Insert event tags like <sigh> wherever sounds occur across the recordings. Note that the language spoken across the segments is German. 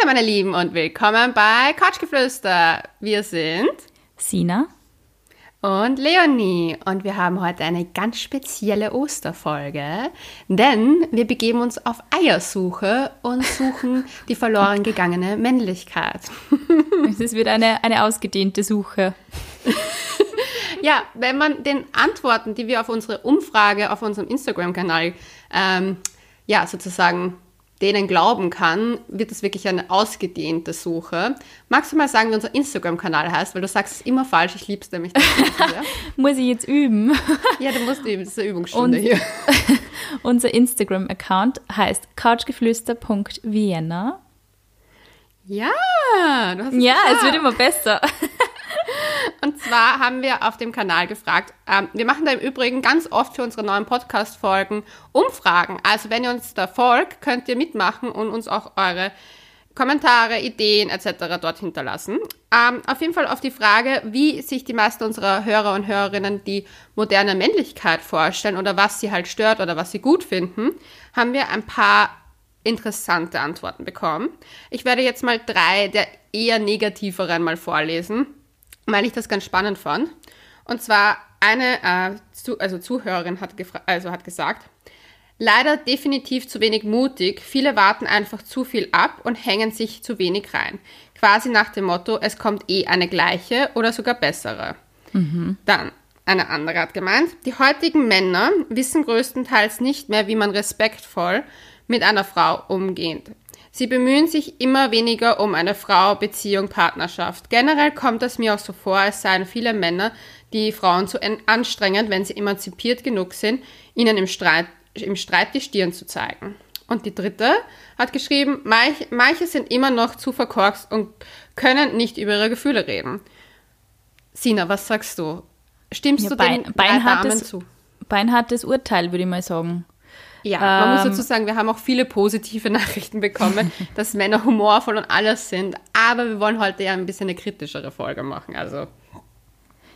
Hallo meine Lieben und willkommen bei Couchgeflüster. Wir sind Sina und Leonie und wir haben heute eine ganz spezielle Osterfolge, denn wir begeben uns auf Eiersuche und suchen <laughs> die verloren gegangene Männlichkeit. <laughs> Es wird eine, eine ausgedehnte Suche. <laughs> ja, wenn man den Antworten, die wir auf unsere Umfrage auf unserem Instagram-Kanal ähm, ja sozusagen denen glauben kann, wird es wirklich eine ausgedehnte Suche. Magst du mal sagen, wie unser Instagram-Kanal heißt? Weil du sagst es immer falsch, ich liebe es nämlich. <laughs> Muss ich jetzt üben? <laughs> ja, du musst üben, das ist eine Übungsstunde Und, hier. <laughs> unser Instagram-Account heißt couchgeflüster.vienna. Ja, du hast es Ja, gesagt. es wird immer besser. Und zwar haben wir auf dem Kanal gefragt, ähm, wir machen da im Übrigen ganz oft für unsere neuen Podcast-Folgen Umfragen. Also wenn ihr uns da folgt, könnt ihr mitmachen und uns auch eure Kommentare, Ideen etc. dort hinterlassen. Ähm, auf jeden Fall auf die Frage, wie sich die meisten unserer Hörer und Hörerinnen die moderne Männlichkeit vorstellen oder was sie halt stört oder was sie gut finden, haben wir ein paar interessante Antworten bekommen. Ich werde jetzt mal drei der eher negativeren mal vorlesen weil ich das ganz spannend fand. Und zwar eine äh, zu, also Zuhörerin hat, also hat gesagt, leider definitiv zu wenig mutig. Viele warten einfach zu viel ab und hängen sich zu wenig rein. Quasi nach dem Motto, es kommt eh eine gleiche oder sogar bessere. Mhm. Dann eine andere hat gemeint, die heutigen Männer wissen größtenteils nicht mehr, wie man respektvoll mit einer Frau umgeht. Sie bemühen sich immer weniger um eine Frau, Beziehung, Partnerschaft. Generell kommt es mir auch so vor, als seien viele Männer die Frauen zu anstrengend, wenn sie emanzipiert genug sind, ihnen im Streit, im Streit die Stirn zu zeigen. Und die dritte hat geschrieben, manche sind immer noch zu verkorkst und können nicht über ihre Gefühle reden. Sina, was sagst du? Stimmst ja, du den Bein, Beinhartes, zu? Beinhartes Urteil, würde ich mal sagen. Ja, man ähm, muss dazu sagen, wir haben auch viele positive <laughs> Nachrichten bekommen, <laughs> dass Männer humorvoll und alles sind. Aber wir wollen heute ja ein bisschen eine kritischere Folge machen. Also.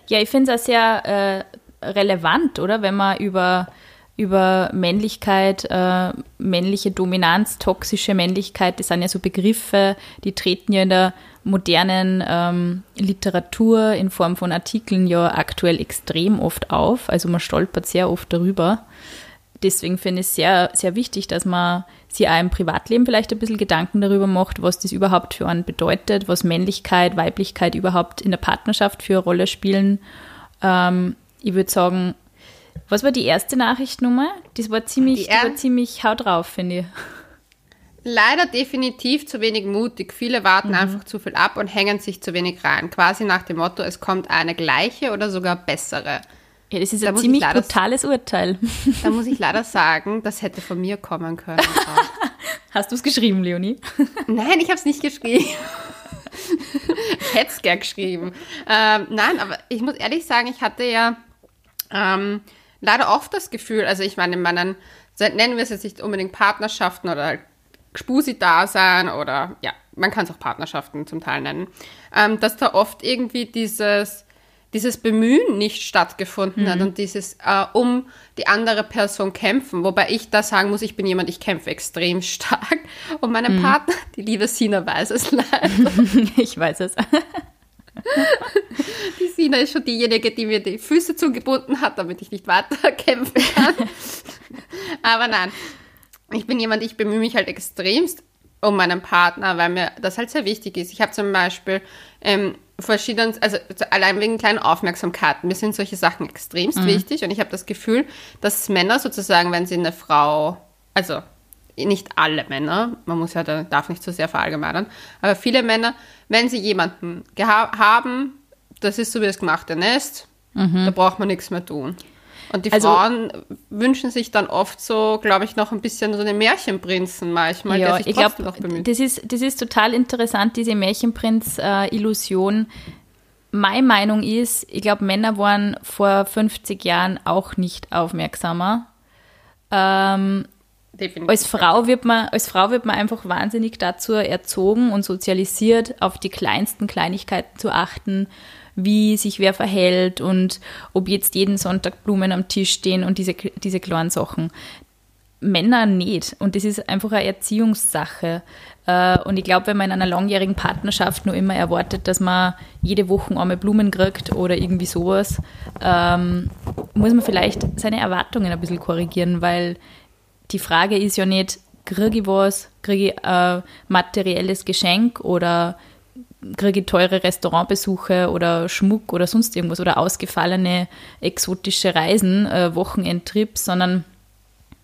Ja, ich finde es auch sehr äh, relevant, oder? Wenn man über, über Männlichkeit, äh, männliche Dominanz, toxische Männlichkeit, das sind ja so Begriffe, die treten ja in der modernen ähm, Literatur in Form von Artikeln ja aktuell extrem oft auf. Also man stolpert sehr oft darüber deswegen finde ich es sehr, sehr wichtig, dass man sich auch im Privatleben vielleicht ein bisschen Gedanken darüber macht, was das überhaupt für einen bedeutet, was Männlichkeit, Weiblichkeit überhaupt in der Partnerschaft für eine Rolle spielen. Ähm, ich würde sagen, was war die erste Nachrichtnummer? Das war ziemlich, die war ziemlich haut drauf, finde ich. Leider definitiv zu wenig mutig. Viele warten mhm. einfach zu viel ab und hängen sich zu wenig rein. Quasi nach dem Motto, es kommt eine gleiche oder sogar bessere. Ja, das ist da ein ziemlich brutales Urteil. Da muss ich <laughs> leider sagen, das hätte von mir kommen können. <laughs> Hast du es geschrieben, Leonie? <laughs> Nein, ich habe es nicht geschrieben. ich hätte es gern geschrieben. Ähm, nein, aber ich muss ehrlich sagen, ich hatte ja ähm, leider oft das Gefühl, also ich meine, in meinen, nennen wir es jetzt nicht unbedingt Partnerschaften oder Spusi-Dasein oder ja, man kann es auch Partnerschaften zum Teil nennen, ähm, dass da oft irgendwie dieses dieses Bemühen nicht stattgefunden mhm. hat und dieses äh, um die andere Person kämpfen. Wobei ich da sagen muss, ich bin jemand, ich kämpfe extrem stark. Und meine mhm. Partner, die liebe Sina, weiß es leider. <laughs> ich weiß es. <laughs> die Sina ist schon diejenige, die mir die Füße zugebunden hat, damit ich nicht weiter <laughs> kämpfen kann. Aber nein, ich bin jemand, ich bemühe mich halt extremst um meinen Partner, weil mir das halt sehr wichtig ist. Ich habe zum Beispiel ähm, verschiedene, also allein wegen kleinen Aufmerksamkeiten, mir sind solche Sachen extremst mhm. wichtig und ich habe das Gefühl, dass Männer sozusagen, wenn sie eine Frau, also nicht alle Männer, man muss ja, da darf nicht zu so sehr verallgemeinern, aber viele Männer, wenn sie jemanden haben, das ist so wie das gemachte Nest, mhm. da braucht man nichts mehr tun. Und die also, Frauen wünschen sich dann oft so, glaube ich, noch ein bisschen so eine Märchenprinzen manchmal, ja, der sich ich glaube, das ist, das ist total interessant, diese Märchenprinz-Illusion. Meine Meinung ist, ich glaube, Männer waren vor 50 Jahren auch nicht aufmerksamer. Ähm, als Frau wird man, als Frau wird man einfach wahnsinnig dazu erzogen und sozialisiert, auf die kleinsten Kleinigkeiten zu achten wie sich wer verhält und ob jetzt jeden Sonntag Blumen am Tisch stehen und diese, diese kleinen Sachen. Männer nicht. Und das ist einfach eine Erziehungssache. Äh, und ich glaube, wenn man in einer langjährigen Partnerschaft nur immer erwartet, dass man jede Woche einmal Blumen kriegt oder irgendwie sowas, ähm, muss man vielleicht seine Erwartungen ein bisschen korrigieren, weil die Frage ist ja nicht, kriege ich was, kriege ich ein materielles Geschenk oder kriege ich teure Restaurantbesuche oder Schmuck oder sonst irgendwas oder ausgefallene exotische Reisen, äh, Wochenendtrips, sondern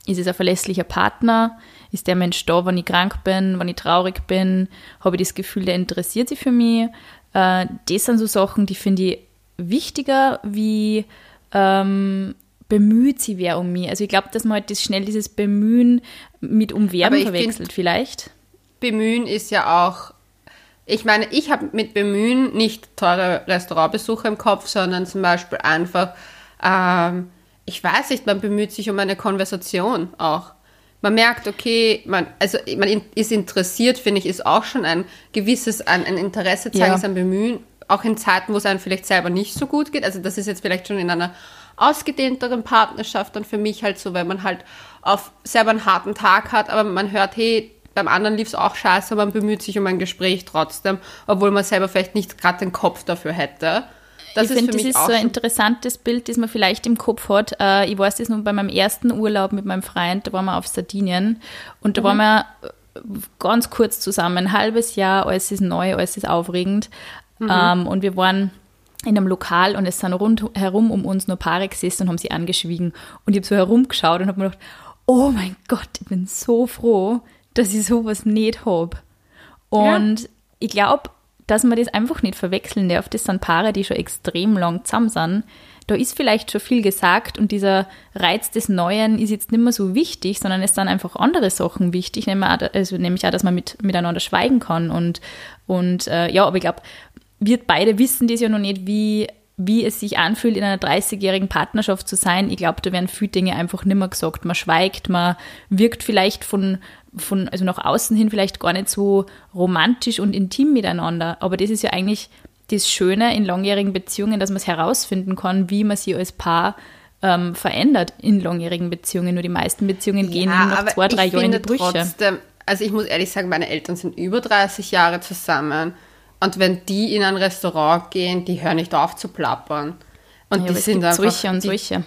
ist es ein verlässlicher Partner? Ist der Mensch da, wenn ich krank bin, wenn ich traurig bin? Habe ich das Gefühl, der interessiert sich für mich? Äh, das sind so Sachen, die finde ich wichtiger, wie ähm, bemüht sie wer um mich. Also ich glaube, dass man halt das schnell dieses Bemühen mit Umwerben verwechselt vielleicht. Bemühen ist ja auch, ich meine, ich habe mit Bemühen nicht teure Restaurantbesuche im Kopf, sondern zum Beispiel einfach, ähm, ich weiß nicht, man bemüht sich um eine Konversation auch. Man merkt, okay, man, also man ist interessiert, finde ich, ist auch schon ein gewisses, ein, ein Interesse zeigen, ja. ein Bemühen, auch in Zeiten, wo es einem vielleicht selber nicht so gut geht. Also das ist jetzt vielleicht schon in einer ausgedehnteren Partnerschaft dann für mich halt so, weil man halt auf selber einen harten Tag hat, aber man hört, hey, beim anderen lief es auch scheiße, aber man bemüht sich um ein Gespräch trotzdem, obwohl man selber vielleicht nicht gerade den Kopf dafür hätte. Das ich finde, das ist so ein interessantes Bild, das man vielleicht im Kopf hat. Äh, ich weiß das nur bei meinem ersten Urlaub mit meinem Freund, da waren wir auf Sardinien und da mhm. waren wir äh, ganz kurz zusammen, ein halbes Jahr, alles ist neu, alles ist aufregend. Mhm. Ähm, und wir waren in einem Lokal und es sind rundherum um uns nur Paare gesessen und haben sie angeschwiegen. Und ich habe so herumgeschaut und habe mir gedacht, oh mein Gott, ich bin so froh, dass ich sowas nicht habe. Und ja. ich glaube, dass man das einfach nicht verwechseln darf. Das sind Paare, die schon extrem lang zusammen sind. Da ist vielleicht schon viel gesagt und dieser Reiz des Neuen ist jetzt nicht mehr so wichtig, sondern es sind einfach andere Sachen wichtig, nämlich auch, also nämlich auch dass man mit, miteinander schweigen kann. Und, und äh, ja, aber ich glaube, wir beide wissen das ja noch nicht, wie, wie es sich anfühlt, in einer 30-jährigen Partnerschaft zu sein. Ich glaube, da werden viele Dinge einfach nicht mehr gesagt. Man schweigt, man wirkt vielleicht von, von, also nach außen hin vielleicht gar nicht so romantisch und intim miteinander. Aber das ist ja eigentlich das Schöne in langjährigen Beziehungen, dass man es herausfinden kann, wie man sich als Paar ähm, verändert in langjährigen Beziehungen. Nur die meisten Beziehungen gehen ja, nach zwei, drei Jahren in die Brüche. Trotzdem, also ich muss ehrlich sagen, meine Eltern sind über 30 Jahre zusammen. Und wenn die in ein Restaurant gehen, die hören nicht auf zu plappern. Und ja, die sind einfach. Solche und solche.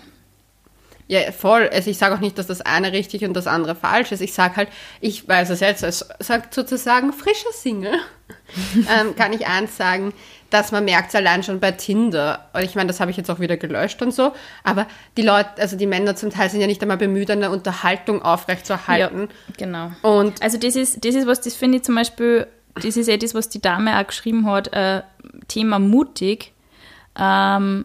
Ja, voll. Also ich sage auch nicht, dass das eine richtig und das andere falsch ist. Ich sage halt, ich weiß es jetzt, als sagt sozusagen frischer Single, <laughs> ähm, kann ich eins sagen, dass man merkt es allein schon bei Tinder. Und ich meine, das habe ich jetzt auch wieder gelöscht und so. Aber die Leute, also die Männer zum Teil sind ja nicht einmal bemüht, eine Unterhaltung aufrechtzuerhalten. Ja, genau. Und also das ist, das ist was, das finde ich zum Beispiel das ist ja das, was die Dame auch geschrieben hat, äh, Thema mutig. Ähm,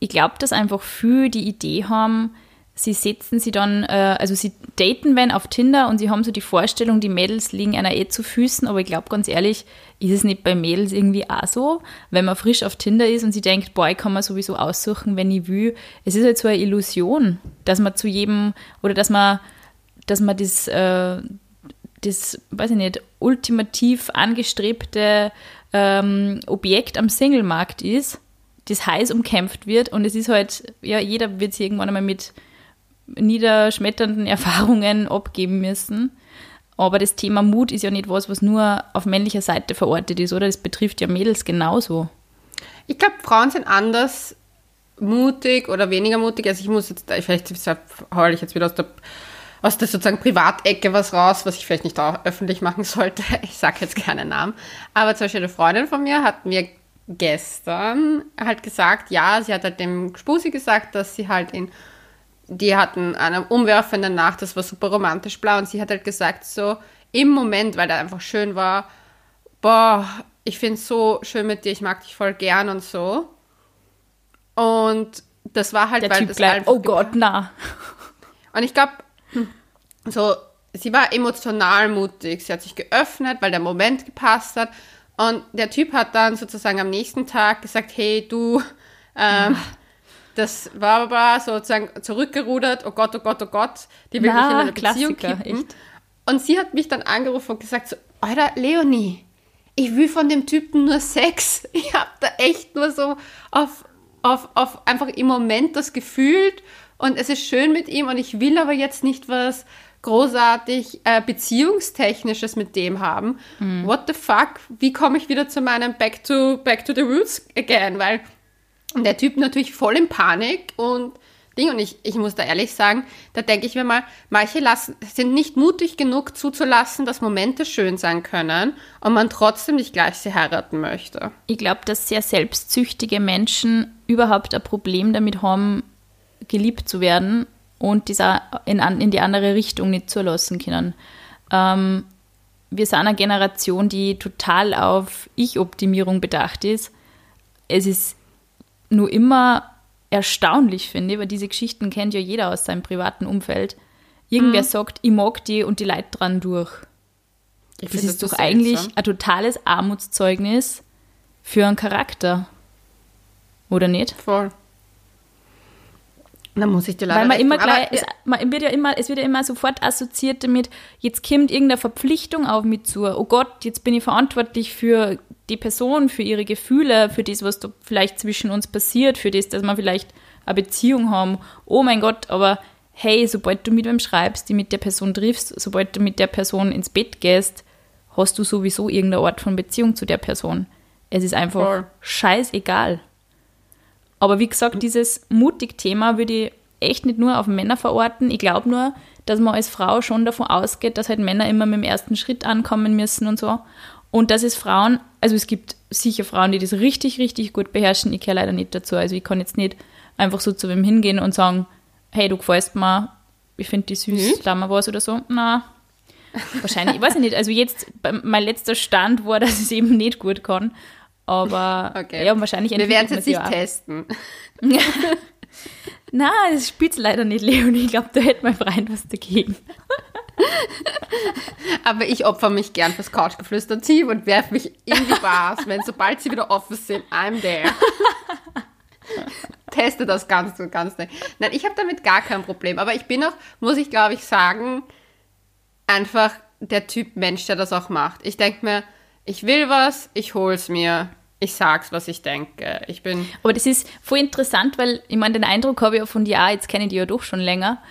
ich glaube, dass einfach viele die Idee haben, sie setzen sie dann, äh, also sie daten wenn auf Tinder und sie haben so die Vorstellung, die Mädels liegen einer eh zu Füßen, aber ich glaube ganz ehrlich, ist es nicht bei Mädels irgendwie auch so, wenn man frisch auf Tinder ist und sie denkt, boah, ich kann man sowieso aussuchen, wenn ich will. Es ist halt so eine Illusion, dass man zu jedem, oder dass man, dass man das, äh, das, weiß ich nicht, ultimativ angestrebte ähm, Objekt am Singlemarkt ist, das heiß umkämpft wird und es ist halt, ja, jeder wird sich irgendwann einmal mit niederschmetternden <laughs> Erfahrungen abgeben müssen. Aber das Thema Mut ist ja nicht was, was nur auf männlicher Seite verortet ist, oder? Das betrifft ja Mädels genauso. Ich glaube, Frauen sind anders mutig oder weniger mutig. Also ich muss jetzt, vielleicht hole ich jetzt wieder aus der aus der sozusagen Privatecke was raus, was ich vielleicht nicht auch öffentlich machen sollte. <laughs> Ich sage jetzt keinen Namen. Aber zum Beispiel eine Freundin von mir hat mir gestern halt gesagt, ja, sie hat halt dem Spusi gesagt, dass sie halt in, die hatten eine umwerfende Nacht, das war super romantisch blau und sie hat halt gesagt so, im Moment, weil der einfach schön war, boah, ich finde es so schön mit dir, ich mag dich voll gern und so. Und das war halt, der weil typ das bleibt, Oh Gott, na. Und ich glaube, so, sie war emotional mutig. Sie hat sich geöffnet, weil der Moment gepasst hat. Und der Typ hat dann sozusagen am nächsten Tag gesagt, hey, du, ähm, das war aber sozusagen zurückgerudert, oh Gott, oh Gott, oh Gott, die will Na, mich in eine Beziehung kippen. Echt? Und sie hat mich dann angerufen und gesagt so, Alter, Leonie, ich will von dem Typen nur Sex. <laughs> Ich habe da echt nur so auf, auf, auf einfach im Moment das gefühlt und es ist schön mit ihm und ich will aber jetzt nicht was großartig äh, beziehungstechnisches mit dem haben. Mhm. What the fuck? Wie komme ich wieder zu meinem Back to Back to the Roots again? Weil der Typ natürlich voll in Panik und Ding. Und ich, ich muss da ehrlich sagen, da denke ich mir mal, manche lassen, sind nicht mutig genug zuzulassen, dass Momente schön sein können und man trotzdem nicht gleich sie heiraten möchte. Ich glaube, dass sehr selbstsüchtige Menschen überhaupt ein Problem damit haben, geliebt zu werden und dieser in, in die andere Richtung nicht zulassen können. Ähm, wir sind eine Generation, die total auf Ich-Optimierung bedacht ist. Es ist nur immer erstaunlich finde, weil diese Geschichten kennt ja jeder aus seinem privaten Umfeld. Irgendwer mhm. sagt, ich mag die und die Leute dran durch. Ich das ist das doch eigentlich seltsam. ein totales Armutszeugnis für einen Charakter. Oder nicht? Voll. Dann muss ich dir leider Weil man immer gleich, es, man wird ja immer, es wird ja immer sofort assoziiert damit, jetzt kommt irgendeine Verpflichtung auf mich zu. Oh Gott, jetzt bin ich verantwortlich für die Person, für ihre Gefühle, für das, was da vielleicht zwischen uns passiert, für das, dass wir vielleicht eine Beziehung haben. Oh mein Gott, aber hey, sobald du mit wem schreibst, die mit der Person triffst, sobald du mit der Person ins Bett gehst, hast du sowieso irgendeine Art von Beziehung zu der Person. Es ist einfach Voll. scheißegal. Aber wie gesagt, dieses Mutig-Thema würde ich echt nicht nur auf Männer verorten. Ich glaube nur, dass man als Frau schon davon ausgeht, dass halt Männer immer mit dem ersten Schritt ankommen müssen und so. Und dass es Frauen, also es gibt sicher Frauen, die das richtig, richtig gut beherrschen. Ich kehre leider nicht dazu. Also ich kann jetzt nicht einfach so zu wem hingehen und sagen, hey, du gefällst mir, ich finde die süß, mhm. da mal was oder so. Na, wahrscheinlich, ich weiß nicht. Also jetzt, mein letzter Stand war, <laughs> dass ich es eben nicht gut kann. Aber okay. ja, wahrscheinlich Wir werden es jetzt nicht testen. <laughs> Na, das spielt leider nicht, Leonie. Ich glaube, da hätte mein Freund was dagegen. Aber ich opfer mich gern fürs Couchgeflüster-Team und werfe mich in die Bars, wenn sobald sie wieder offen sind, I'm there. Teste das ganz und ganz. Nein, ich habe damit gar kein Problem. Aber ich bin auch, muss ich glaube ich sagen, einfach der Typ Mensch, der das auch macht. Ich denke mir, ich will was, ich hol's mir. Ich sag's, was ich denke. Ich bin. Aber das ist voll interessant, weil ich meine, den Eindruck habe ich ja von dir, jetzt kenne ich die ja doch schon länger.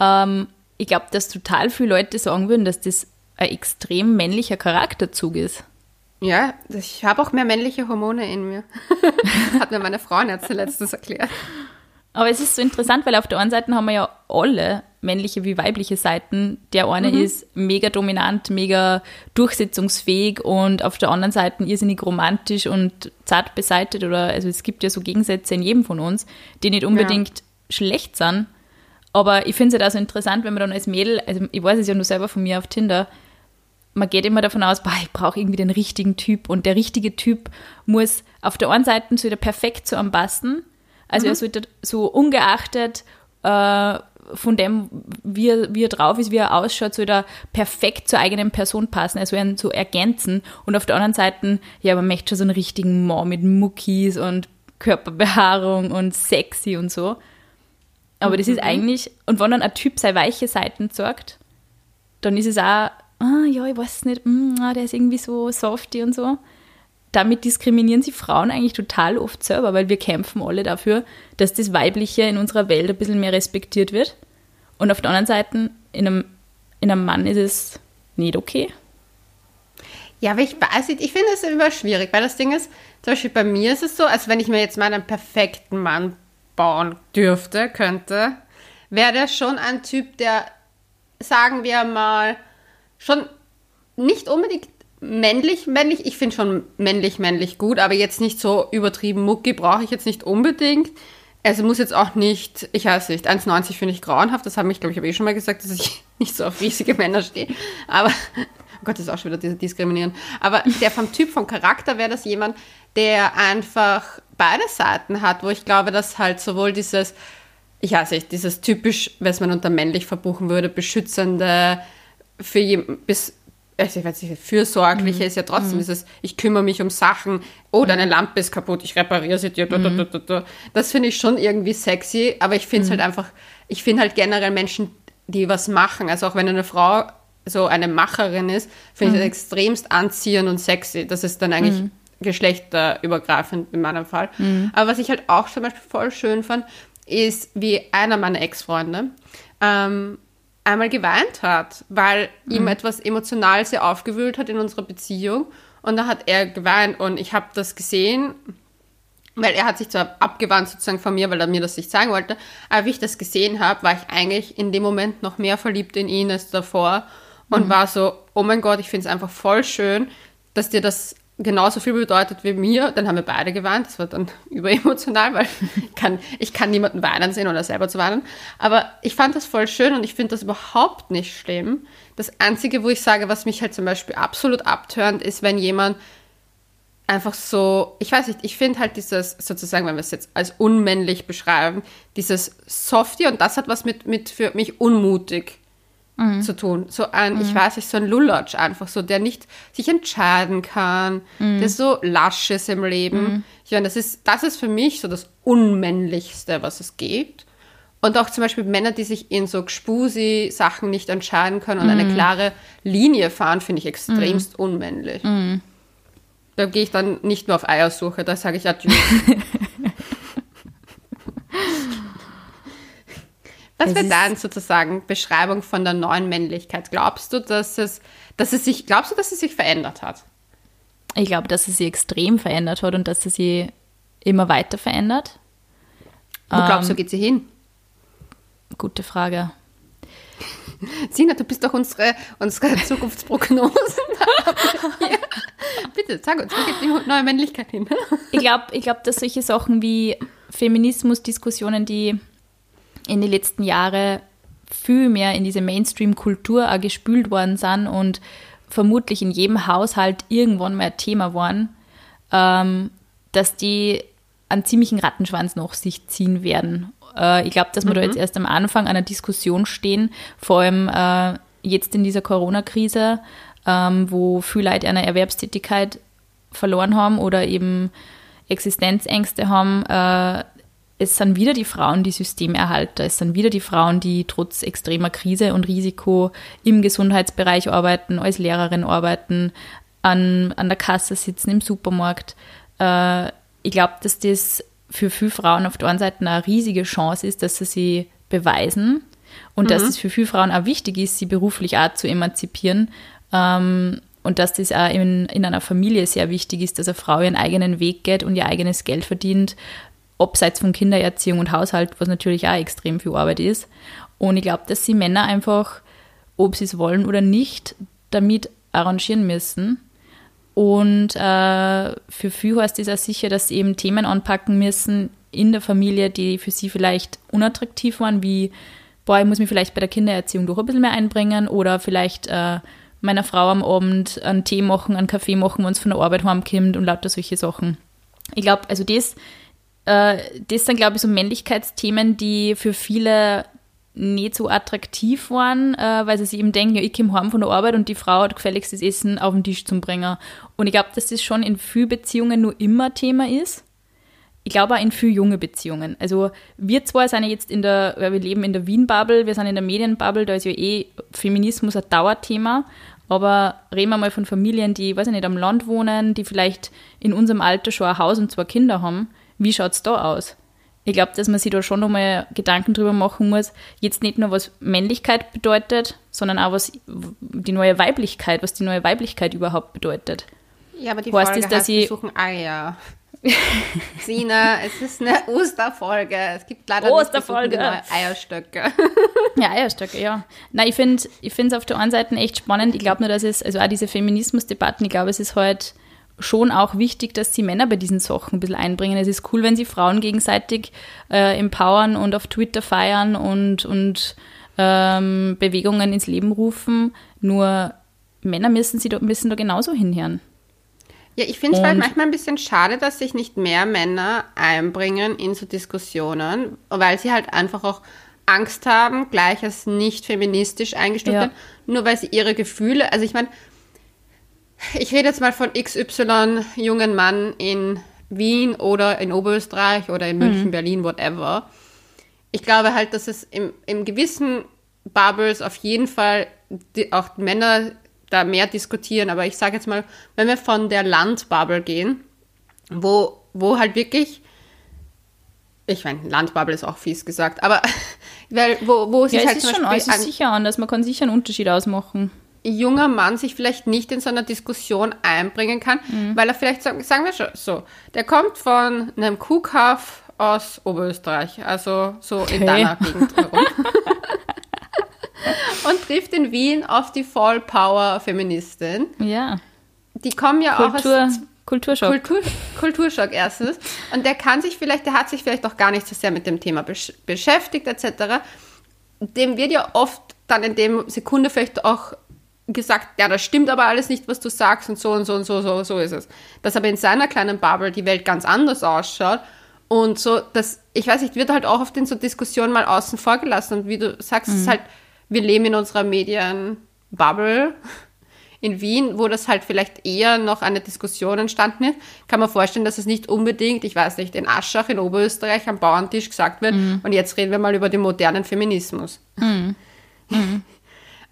Ähm, ich glaube, dass total viele Leute sagen würden, dass das ein extrem männlicher Charakterzug ist. Ja, ich habe auch mehr männliche Hormone in mir. <laughs> Hat mir meine Frau jetzt letztens erklärt. Aber es ist so interessant, weil auf der einen Seite haben wir ja alle männliche wie weibliche Seiten. Der eine mhm. ist mega dominant, mega durchsetzungsfähig und auf der anderen Seite irrsinnig romantisch und zart beseitet. Oder also es gibt ja so Gegensätze in jedem von uns, die nicht unbedingt ja. schlecht sind. Aber ich finde es halt auch so interessant, wenn man dann als Mädel, also ich weiß es ja nur selber von mir auf Tinder, man geht immer davon aus, boah, ich brauche irgendwie den richtigen Typ und der richtige Typ muss auf der einen Seite so wieder perfekt zu einem passen also mhm. er sollte so ungeachtet äh, von dem, wie er, wie er drauf ist, wie er ausschaut, soll er perfekt zur eigenen Person passen, also ihn so ergänzen. Und auf der anderen Seite, ja, man möchte schon so einen richtigen Mann mit Muckis und Körperbehaarung und sexy und so. Aber das ist mhm. eigentlich, und wenn dann ein Typ seine weiche Seiten zeigt, dann ist es auch, ah, ja, ich weiß nicht, mm, ah, der ist irgendwie so softy und so damit diskriminieren sie Frauen eigentlich total oft selber, weil wir kämpfen alle dafür, dass das Weibliche in unserer Welt ein bisschen mehr respektiert wird. Und auf der anderen Seite, in einem, in einem Mann ist es nicht okay. Ja, aber ich weiß nicht, ich finde es immer schwierig, weil das Ding ist, zum Beispiel bei mir ist es so, als wenn ich mir jetzt mal einen perfekten Mann bauen dürfte, könnte, wäre der schon ein Typ, der, sagen wir mal, schon nicht unbedingt männlich, männlich. Ich finde schon männlich, männlich gut, aber jetzt nicht so übertrieben Mucki brauche ich jetzt nicht unbedingt. Also muss jetzt auch nicht, ich weiß nicht, 1,90 finde ich grauenhaft. Das habe ich, glaube ich, habe eh schon mal gesagt, dass ich <laughs> nicht so auf riesige Männer stehe. Aber, Gott, das ist auch schon wieder diskriminieren. Aber der vom Typ, vom Charakter wäre das jemand, der einfach beide Seiten hat, wo ich glaube, dass halt sowohl dieses, ich weiß nicht, dieses typisch, was man unter männlich verbuchen würde, beschützende, für bis also ich weiß nicht, fürsorgliche mhm. ist ja trotzdem mhm. dieses, ich kümmere mich um Sachen, oh, deine Lampe ist kaputt, ich repariere sie dir. Mhm. Das finde ich schon irgendwie sexy, aber ich finde es mhm. halt einfach, ich finde halt generell Menschen, die was machen, also auch wenn eine Frau so eine Macherin ist, finde ich das mhm. extremst anziehend und sexy. Das ist dann eigentlich mhm. geschlechterübergreifend in meinem Fall. Aber was ich halt auch zum Beispiel voll schön fand, ist, wie einer meiner Ex-Freunde, ähm, einmal geweint hat, weil Mhm. ihm etwas emotional sehr aufgewühlt hat in unserer Beziehung. Und da hat er geweint und ich habe das gesehen, weil er hat sich zwar abgewandt sozusagen von mir, weil er mir das nicht sagen wollte, aber wie ich das gesehen habe, war ich eigentlich in dem Moment noch mehr verliebt in ihn als davor und war so, oh mein Gott, ich finde es einfach voll schön, dass dir das genauso viel bedeutet wie mir. Dann haben wir beide geweint, das war dann <laughs> überemotional, weil ich kann, ich kann niemanden weinen sehen oder selber zu weinen. Aber ich fand das voll schön und ich finde das überhaupt nicht schlimm. Das Einzige, wo ich sage, was mich halt zum Beispiel absolut abtönt, ist, wenn jemand einfach so, ich weiß nicht, ich finde halt dieses, sozusagen, wenn wir es jetzt als unmännlich beschreiben, dieses Softie und das hat was mit, mit für mich unmutig zu tun. So ein, ich weiß nicht, so ein Lulatsch einfach so, der nicht sich entscheiden kann, der so lasch ist im Leben. Ich meine, das ist, das ist für mich so das Unmännlichste, was es gibt. Und auch zum Beispiel Männer, die sich in so Gspusi-Sachen nicht entscheiden können und eine klare Linie fahren, finde ich extremst unmännlich. Da gehe ich dann nicht nur auf Eiersuche, da sage ich Adieu. <laughs> Was wäre dann sozusagen Beschreibung von der neuen Männlichkeit? Glaubst du, dass es, dass es sich, glaubst du, dass es sich verändert hat? Ich glaube, dass es sie extrem verändert hat und dass es sie immer weiter verändert. Wo glaubst du, Ähm. geht sie hin? Gute Frage. <laughs> Sina, du bist doch unsere, unsere <laughs> Zukunftsprognosen. <laughs> Bitte, sag uns, wo geht die neue Männlichkeit hin? Ich glaube, ich glaub, dass solche Sachen wie Feminismus-Diskussionen, die in den letzten Jahren viel mehr in diese Mainstream-Kultur auch gespült worden sind und vermutlich in jedem Haushalt irgendwann mal ein Thema waren, ähm, dass die einen ziemlichen Rattenschwanz nach sich ziehen werden. Äh, ich glaube, dass wir da jetzt erst am Anfang einer Diskussion stehen, vor allem äh, jetzt in dieser Corona-Krise, ähm, wo viele Leute eine Erwerbstätigkeit verloren haben oder eben Existenzängste haben. Äh, es sind wieder die Frauen, die Systemerhalter. Es sind wieder die Frauen, die trotz extremer Krise und Risiko im Gesundheitsbereich arbeiten, als Lehrerin arbeiten, an, an der Kasse sitzen im Supermarkt. Äh, ich glaube, dass das für viele Frauen auf der einen Seite eine riesige Chance ist, dass sie sie beweisen und dass es für viele Frauen auch wichtig ist, sie beruflich auch zu emanzipieren. Ähm, und dass das auch in, in einer Familie sehr wichtig ist, dass eine Frau ihren eigenen Weg geht und ihr eigenes Geld verdient, abseits von Kindererziehung und Haushalt, was natürlich auch extrem viel Arbeit ist. Und ich glaube, dass sie Männer einfach, ob sie es wollen oder nicht, damit arrangieren müssen. Und äh, für viele heißt es auch sicher, dass sie eben Themen anpacken müssen in der Familie, die für sie vielleicht unattraktiv waren, wie, boah, ich muss mich vielleicht bei der Kindererziehung doch ein bisschen mehr einbringen oder vielleicht äh, meiner Frau am Abend einen Tee machen, einen Kaffee machen, wenn es von der Arbeit heimkommt und lauter solche Sachen. Ich glaube, also das, äh, das sind, glaube ich, so Männlichkeitsthemen, die für viele nicht so attraktiv waren, äh, weil sie sich eben denken, ja, ich komme heim von der Arbeit und die Frau hat gefälligst das Essen auf den Tisch zum bringen. Und ich glaube, dass das schon in vielen Beziehungen nur immer Thema ist. Ich glaube auch in vielen junge Beziehungen. Also wir zwei sind jetzt in der, ja, wir leben in der Wien-Bubble, wir sind in der Medienbubble, da ist ja eh Feminismus ein Dauerthema. Aber reden wir mal von Familien, die, weiß ich nicht, am Land wohnen, die vielleicht in unserem Alter schon ein Haus und zwei Kinder haben. Wie schaut es da aus? Ich glaube, dass man sich da schon nochmal Gedanken drüber machen muss, jetzt nicht nur was Männlichkeit bedeutet, sondern auch was die neue Weiblichkeit, was die neue Weiblichkeit überhaupt bedeutet. Ja, aber die Heißt Folge das, dass heißt, ich- suchen Eier. <laughs> Sina, es ist eine Osterfolge. Es gibt leider Osterfolge. nicht Eierstöcke. <laughs> Ja, Eierstöcke, ja. Nein, ich finde ich es auf der einen Seite echt spannend. Ich glaube nur, dass es, also auch diese Feminismusdebatten, ich glaube, es ist halt schon auch wichtig, dass sie Männer bei diesen Sachen ein bisschen einbringen. Es ist cool, wenn sie Frauen gegenseitig äh, empowern und auf Twitter feiern und, und ähm, Bewegungen ins Leben rufen. Nur Männer müssen, sie da, müssen da genauso hinhören. Ja, ich finde es halt manchmal ein bisschen schade, dass sich nicht mehr Männer einbringen in so Diskussionen, weil sie halt einfach auch Angst haben, gleich als nicht feministisch eingestuft Ja. werden, nur weil sie ihre Gefühle, also ich meine, ich rede jetzt mal von XY jungen Mann in Wien oder in Oberösterreich oder in München, Berlin, whatever. Ich glaube halt, dass es im, im gewissen Bubbles auf jeden Fall die, auch Männer da mehr diskutieren. Aber ich sage jetzt mal, wenn wir von der Landbubble gehen, wo, wo halt wirklich, ich meine, Landbubble ist auch fies gesagt, aber <laughs> Weil, wo, wo sich Ja, es halt ist schon es ist ein sicher anders. Man kann sicher einen Unterschied ausmachen. Junger Mann sich vielleicht nicht in so einer Diskussion einbringen kann, Mhm. weil er vielleicht, sagen, sagen wir schon so, der kommt von einem Kuhkauf aus Oberösterreich, also so in Okay. deiner Gegend <laughs> herum. und trifft in Wien auf die Vollpower-Feministin. Ja. Die kommen ja Kultur, auch aus Kulturschock. Kultur, Kulturschock erstens. Und der kann sich vielleicht, der hat sich vielleicht auch gar nicht so sehr mit dem Thema besch beschäftigt, etc. Dem wird ja oft dann in dem Sekunde vielleicht auch gesagt, ja, das stimmt aber alles nicht, was du sagst und so und so und so, so, so ist es. Dass aber in seiner kleinen Bubble die Welt ganz anders ausschaut und so, dass, ich weiß nicht, wird halt auch oft in so Diskussionen mal außen vor gelassen. Und wie du sagst, es ist halt, wir leben in unserer Medienbubble in Wien, wo das halt vielleicht eher noch eine Diskussion entstanden ist, kann man vorstellen, dass es nicht unbedingt, ich weiß nicht, in Aschach in Oberösterreich am Bauerntisch gesagt wird und jetzt reden wir mal über den modernen Feminismus.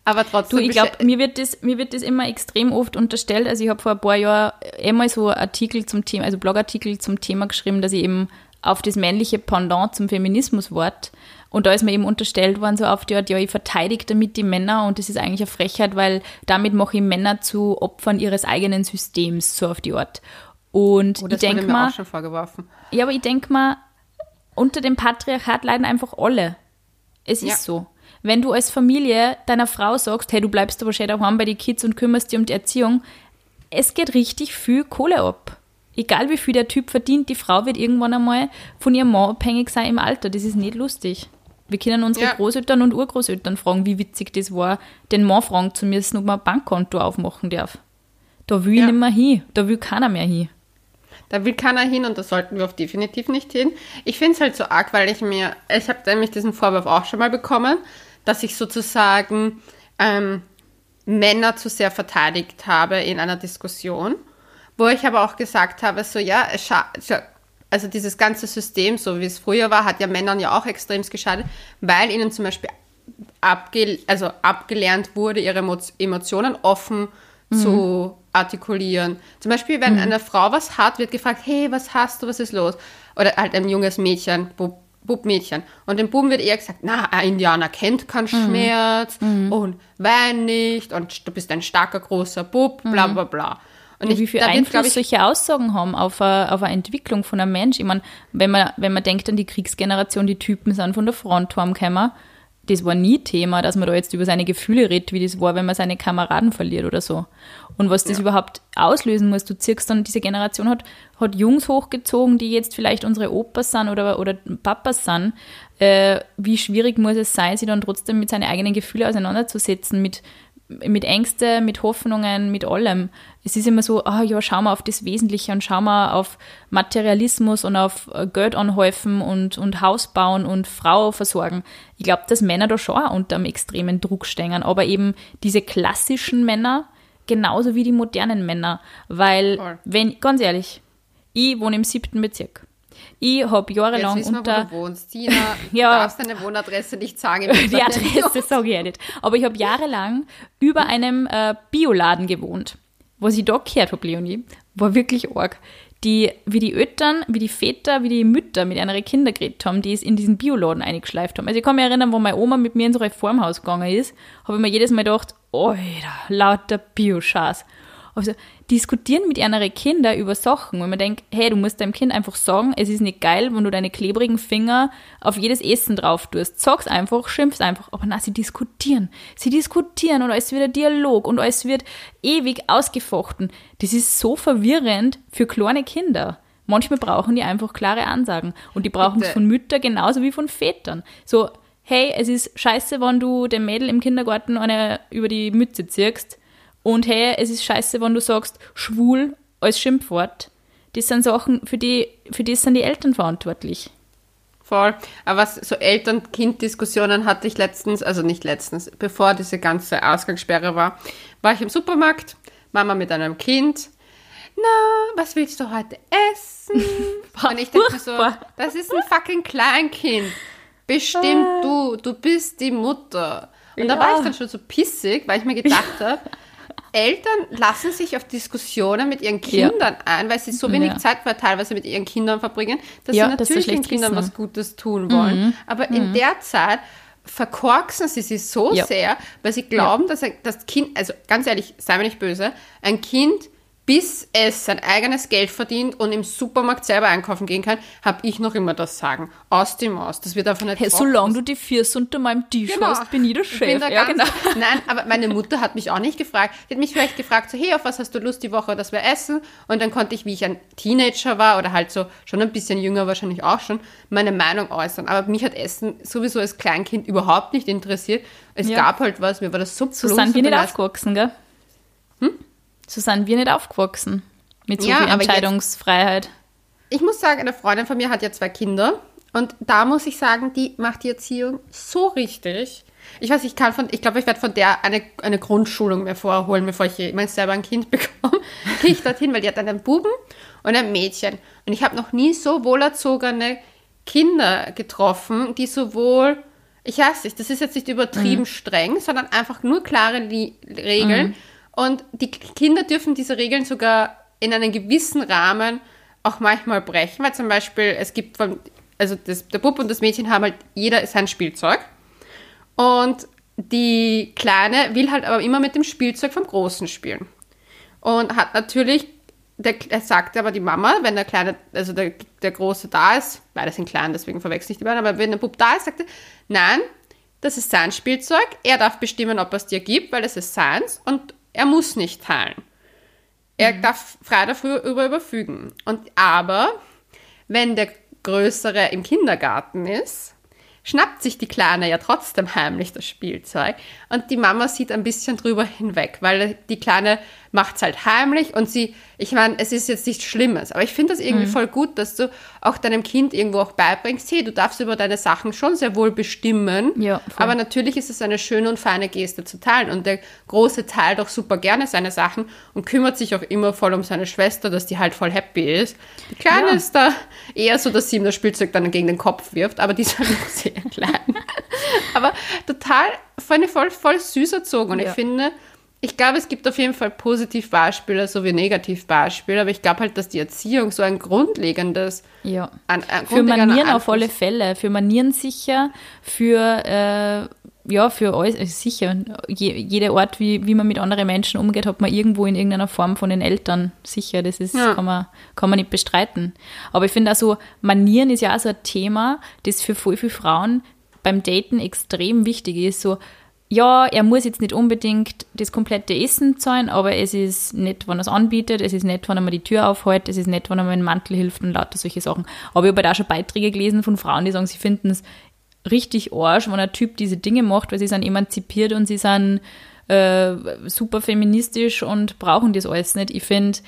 Aber trotzdem. Du, ich glaube, mir, wird das- mir wird das immer extrem oft unterstellt. Also ich habe vor ein paar Jahren einmal so Artikel zum Thema, also Blogartikel zum Thema geschrieben, dass ich eben auf das männliche Pendant zum Feminismus wart. Und da ist mir eben unterstellt worden, so auf die Art, ja, ich verteidige damit die Männer und das ist eigentlich eine Frechheit, weil damit mache ich Männer zu Opfern ihres eigenen Systems, so auf die Art. Und oh, ich denke mal, schon vorgeworfen. ja, aber ich denke mal, unter dem Patriarchat leiden einfach alle. Es ist Ja. so. Wenn du als Familie deiner Frau sagst, hey, du bleibst aber schön daheim bei den Kids und kümmerst dich um die Erziehung, es geht richtig viel Kohle ab. Egal wie viel der Typ verdient, die Frau wird irgendwann einmal von ihrem Mann abhängig sein im Alter. Das ist nicht lustig. Wir können unsere Ja. Großeltern und Urgroßeltern fragen, wie witzig das war, den Mann fragen zu müssen, ob man ein Bankkonto aufmachen darf. Da will ich Ja. nicht mehr hin. Da will keiner mehr hin. Da will keiner hin und da sollten wir auch definitiv nicht hin. Ich finde es halt so arg, weil ich mir, ich habe nämlich diesen Vorwurf auch schon mal bekommen, dass ich sozusagen ähm, Männer zu sehr verteidigt habe in einer Diskussion, wo ich aber auch gesagt habe, so ja, also dieses ganze System, so wie es früher war, hat ja Männern ja auch extremst geschadet, weil ihnen zum Beispiel abge also abgelernt wurde, ihre Emo Emotionen offen zu artikulieren. Zum Beispiel, wenn eine Frau was hat, wird gefragt, hey, was hast du, was ist los? Oder halt ein junges Mädchen, Bub, Bubmädchen. Und dem Buben wird eher gesagt, na, ein Indianer kennt keinen Schmerz und wein nicht und du bist ein starker, großer Bub, bla bla bla. Und Und wie viel Einfluss ich, solche Aussagen haben auf eine, auf eine Entwicklung von einem Mensch. Ich meine, wenn man, wenn man denkt an die Kriegsgeneration, die Typen sind von der Front heimgekommen, das war nie Thema, dass man da jetzt über seine Gefühle redet, wie das war, wenn man seine Kameraden verliert oder so. Und was das überhaupt auslösen muss, du ziehst dann, diese Generation hat, hat Jungs hochgezogen, die jetzt vielleicht unsere Opas sind oder, oder Papas sind. Äh, wie schwierig muss es sein, sich dann trotzdem mit seinen eigenen Gefühlen auseinanderzusetzen, mit, mit Ängste, mit Hoffnungen, mit allem. Es ist immer so, ah ja, schau mal auf das Wesentliche und schau mal auf Materialismus und auf äh, Geld anhäufen und, und Haus bauen und Frau versorgen. Ich glaube, dass Männer da schon auch unter einem extremen Druck stehen, aber eben diese klassischen Männer genauso wie die modernen Männer. Weil, Voll. wenn, ganz ehrlich, ich wohne im siebten Bezirk. Ich habe jetzt jahrelang wissen wir, unter wo du wohnst. Tina, <laughs> Ja. du darfst deine Wohnadresse nicht sagen. <laughs> die. Adresse sage ich ja nicht. Aber ich habe jahrelang über einem äh, Bioladen gewohnt. Was ich da gehört habe, Leonie, war wirklich arg. Die, wie die Eltern, wie die Väter, wie die Mütter mit ihren Kindern geredet haben, die es in diesen Bioladen eingeschleift haben. Also ich kann mich erinnern, wo meine Oma mit mir ins Reformhaus gegangen ist, habe ich mir jedes Mal gedacht, Alter, lauter Bio-Scheiß. Also diskutieren mit ihren Kindern über Sachen, wenn man denkt, hey, du musst deinem Kind einfach sagen, es ist nicht geil, wenn du deine klebrigen Finger auf jedes Essen drauf tust. Sag's einfach, schimpf's einfach. Aber na, sie diskutieren. Sie diskutieren und alles wird ein Dialog und alles wird ewig ausgefochten. Das ist so verwirrend für kleine Kinder. Manchmal brauchen die einfach klare Ansagen. Und die brauchen es von Müttern genauso wie von Vätern. So, hey, es ist scheiße, wenn du dem Mädel im Kindergarten eine über die Mütze ziehst. Und hey, es ist scheiße, wenn du sagst, schwul als Schimpfwort. Das sind Sachen, für die, für die sind die Eltern verantwortlich. Voll. Aber was so Eltern-Kind-Diskussionen hatte ich letztens, also nicht letztens, bevor diese ganze Ausgangssperre war, war ich im Supermarkt, Mama mit einem Kind. Na, was willst du heute essen? <laughs> Und ich denke so, das ist ein fucking Kleinkind. Bestimmt du, du bist die Mutter. Und da war Ja. ich dann schon so pissig, weil ich mir gedacht <laughs> habe, Eltern lassen sich auf Diskussionen mit ihren Ja. Kindern ein, weil sie so wenig Ja. Zeit teilweise mit ihren Kindern verbringen, dass Ja, sie dass natürlich den schlecht Kindern wissen. was Gutes tun wollen. Aber in der Zeit, verkorksen sie sie so Ja. sehr, weil sie glauben, dass ein, das Kind, also ganz ehrlich, sei mir nicht böse, ein Kind, bis es sein eigenes Geld verdient und im Supermarkt selber einkaufen gehen kann, habe ich noch immer das Sagen. Aus dem Maus. Das wird einfach nicht Hey, solange du die Füße unter meinem Tisch Genau. hast, bin ich der Ich Chef. bin da ja, genau. <laughs> Nein, aber meine Mutter hat mich auch nicht gefragt. Die hat mich vielleicht gefragt, so, hey, auf was hast du Lust die Woche, dass wir essen? Und dann konnte ich, wie ich ein Teenager war oder halt so schon ein bisschen jünger wahrscheinlich auch schon, meine Meinung äußern. Aber mich hat Essen sowieso als Kleinkind überhaupt nicht interessiert. Es Ja. gab halt was, mir war das so So sind wir nicht aufgewachsen, gell? So sind wir nicht aufgewachsen. Mit so Ja, viel aber jetzt- Entscheidungsfreiheit. Ich muss sagen, eine Freundin von mir hat ja zwei Kinder und da muss ich sagen, die macht die Erziehung so richtig. Ich weiß, ich kann von, ich glaube, ich werde von der eine, eine Grundschulung mir vorholen, bevor ich jemals selber ein Kind <laughs> bekomme. Gehe ich dorthin, weil die hat einen Buben und ein Mädchen. Und ich habe noch nie so wohlerzogene Kinder getroffen, die sowohl, ich weiß nicht, das ist jetzt nicht übertrieben streng, sondern einfach nur klare Li Regeln. Und die Kinder dürfen diese Regeln sogar in einem gewissen Rahmen auch manchmal brechen, weil zum Beispiel es gibt von, also das, der Bub und das Mädchen haben halt jeder sein Spielzeug. Und die Kleine will halt aber immer mit dem Spielzeug vom Großen spielen. Und hat natürlich, der, er sagt aber die Mama, wenn der Kleine, also der, der Große da ist, beide sind klein, deswegen verwechsel ich die beiden, aber wenn der Bub da ist, sagt er, nein, das ist sein Spielzeug, er darf bestimmen, ob er es dir gibt, weil es ist seins und er muss nicht teilen. Er darf frei dafür über überfügen. Und aber, wenn der Größere im Kindergarten ist, schnappt sich die Kleine ja trotzdem heimlich das Spielzeug und die Mama sieht ein bisschen drüber hinweg, weil die Kleine macht es halt heimlich und sie, ich meine, es ist jetzt nichts Schlimmes, aber ich finde das irgendwie voll gut, dass du auch deinem Kind irgendwo auch beibringst, hey, du darfst über deine Sachen schon sehr wohl bestimmen, Ja, aber natürlich ist es eine schöne und feine Geste zu teilen und der Große teilt auch super gerne seine Sachen und kümmert sich auch immer voll um seine Schwester, dass die halt voll happy ist. Die Kleine Ja. ist da eher so, dass sie ihm das Spielzeug dann gegen den Kopf wirft, aber die ist halt noch <laughs> sehr klein. aber total, voll, voll, voll süß erzogen und Ja. ich finde, ich glaube, es gibt auf jeden Fall Positivbeispiele sowie Negativbeispiele, aber ich glaube halt, dass die Erziehung so ein grundlegendes Ja. an, ein Für Manieren auf Einfluss- alle Fälle. Für Manieren sicher, für, äh, ja, für alles, äh, sicher. Je, jede Art, wie, wie man mit anderen Menschen umgeht, hat man irgendwo in irgendeiner Form von den Eltern. Sicher, das ist, Ja. kann, man, kann man nicht bestreiten. Aber ich finde also, Manieren ist ja auch so ein Thema, das für voll viele Frauen beim Daten extrem wichtig ist. So, ja, er muss jetzt nicht unbedingt das komplette Essen zahlen, aber es ist nett, wenn er es anbietet, es ist nett, wenn er mir die Tür aufhält, es ist nett, wenn er mir einen Mantel hilft und lauter solche Sachen. Aber ich habe halt auch schon Beiträge gelesen von Frauen, die sagen, sie finden es richtig arsch, wenn ein Typ diese Dinge macht, weil sie sind emanzipiert und sie sind äh, super feministisch und brauchen das alles nicht. Ich finde,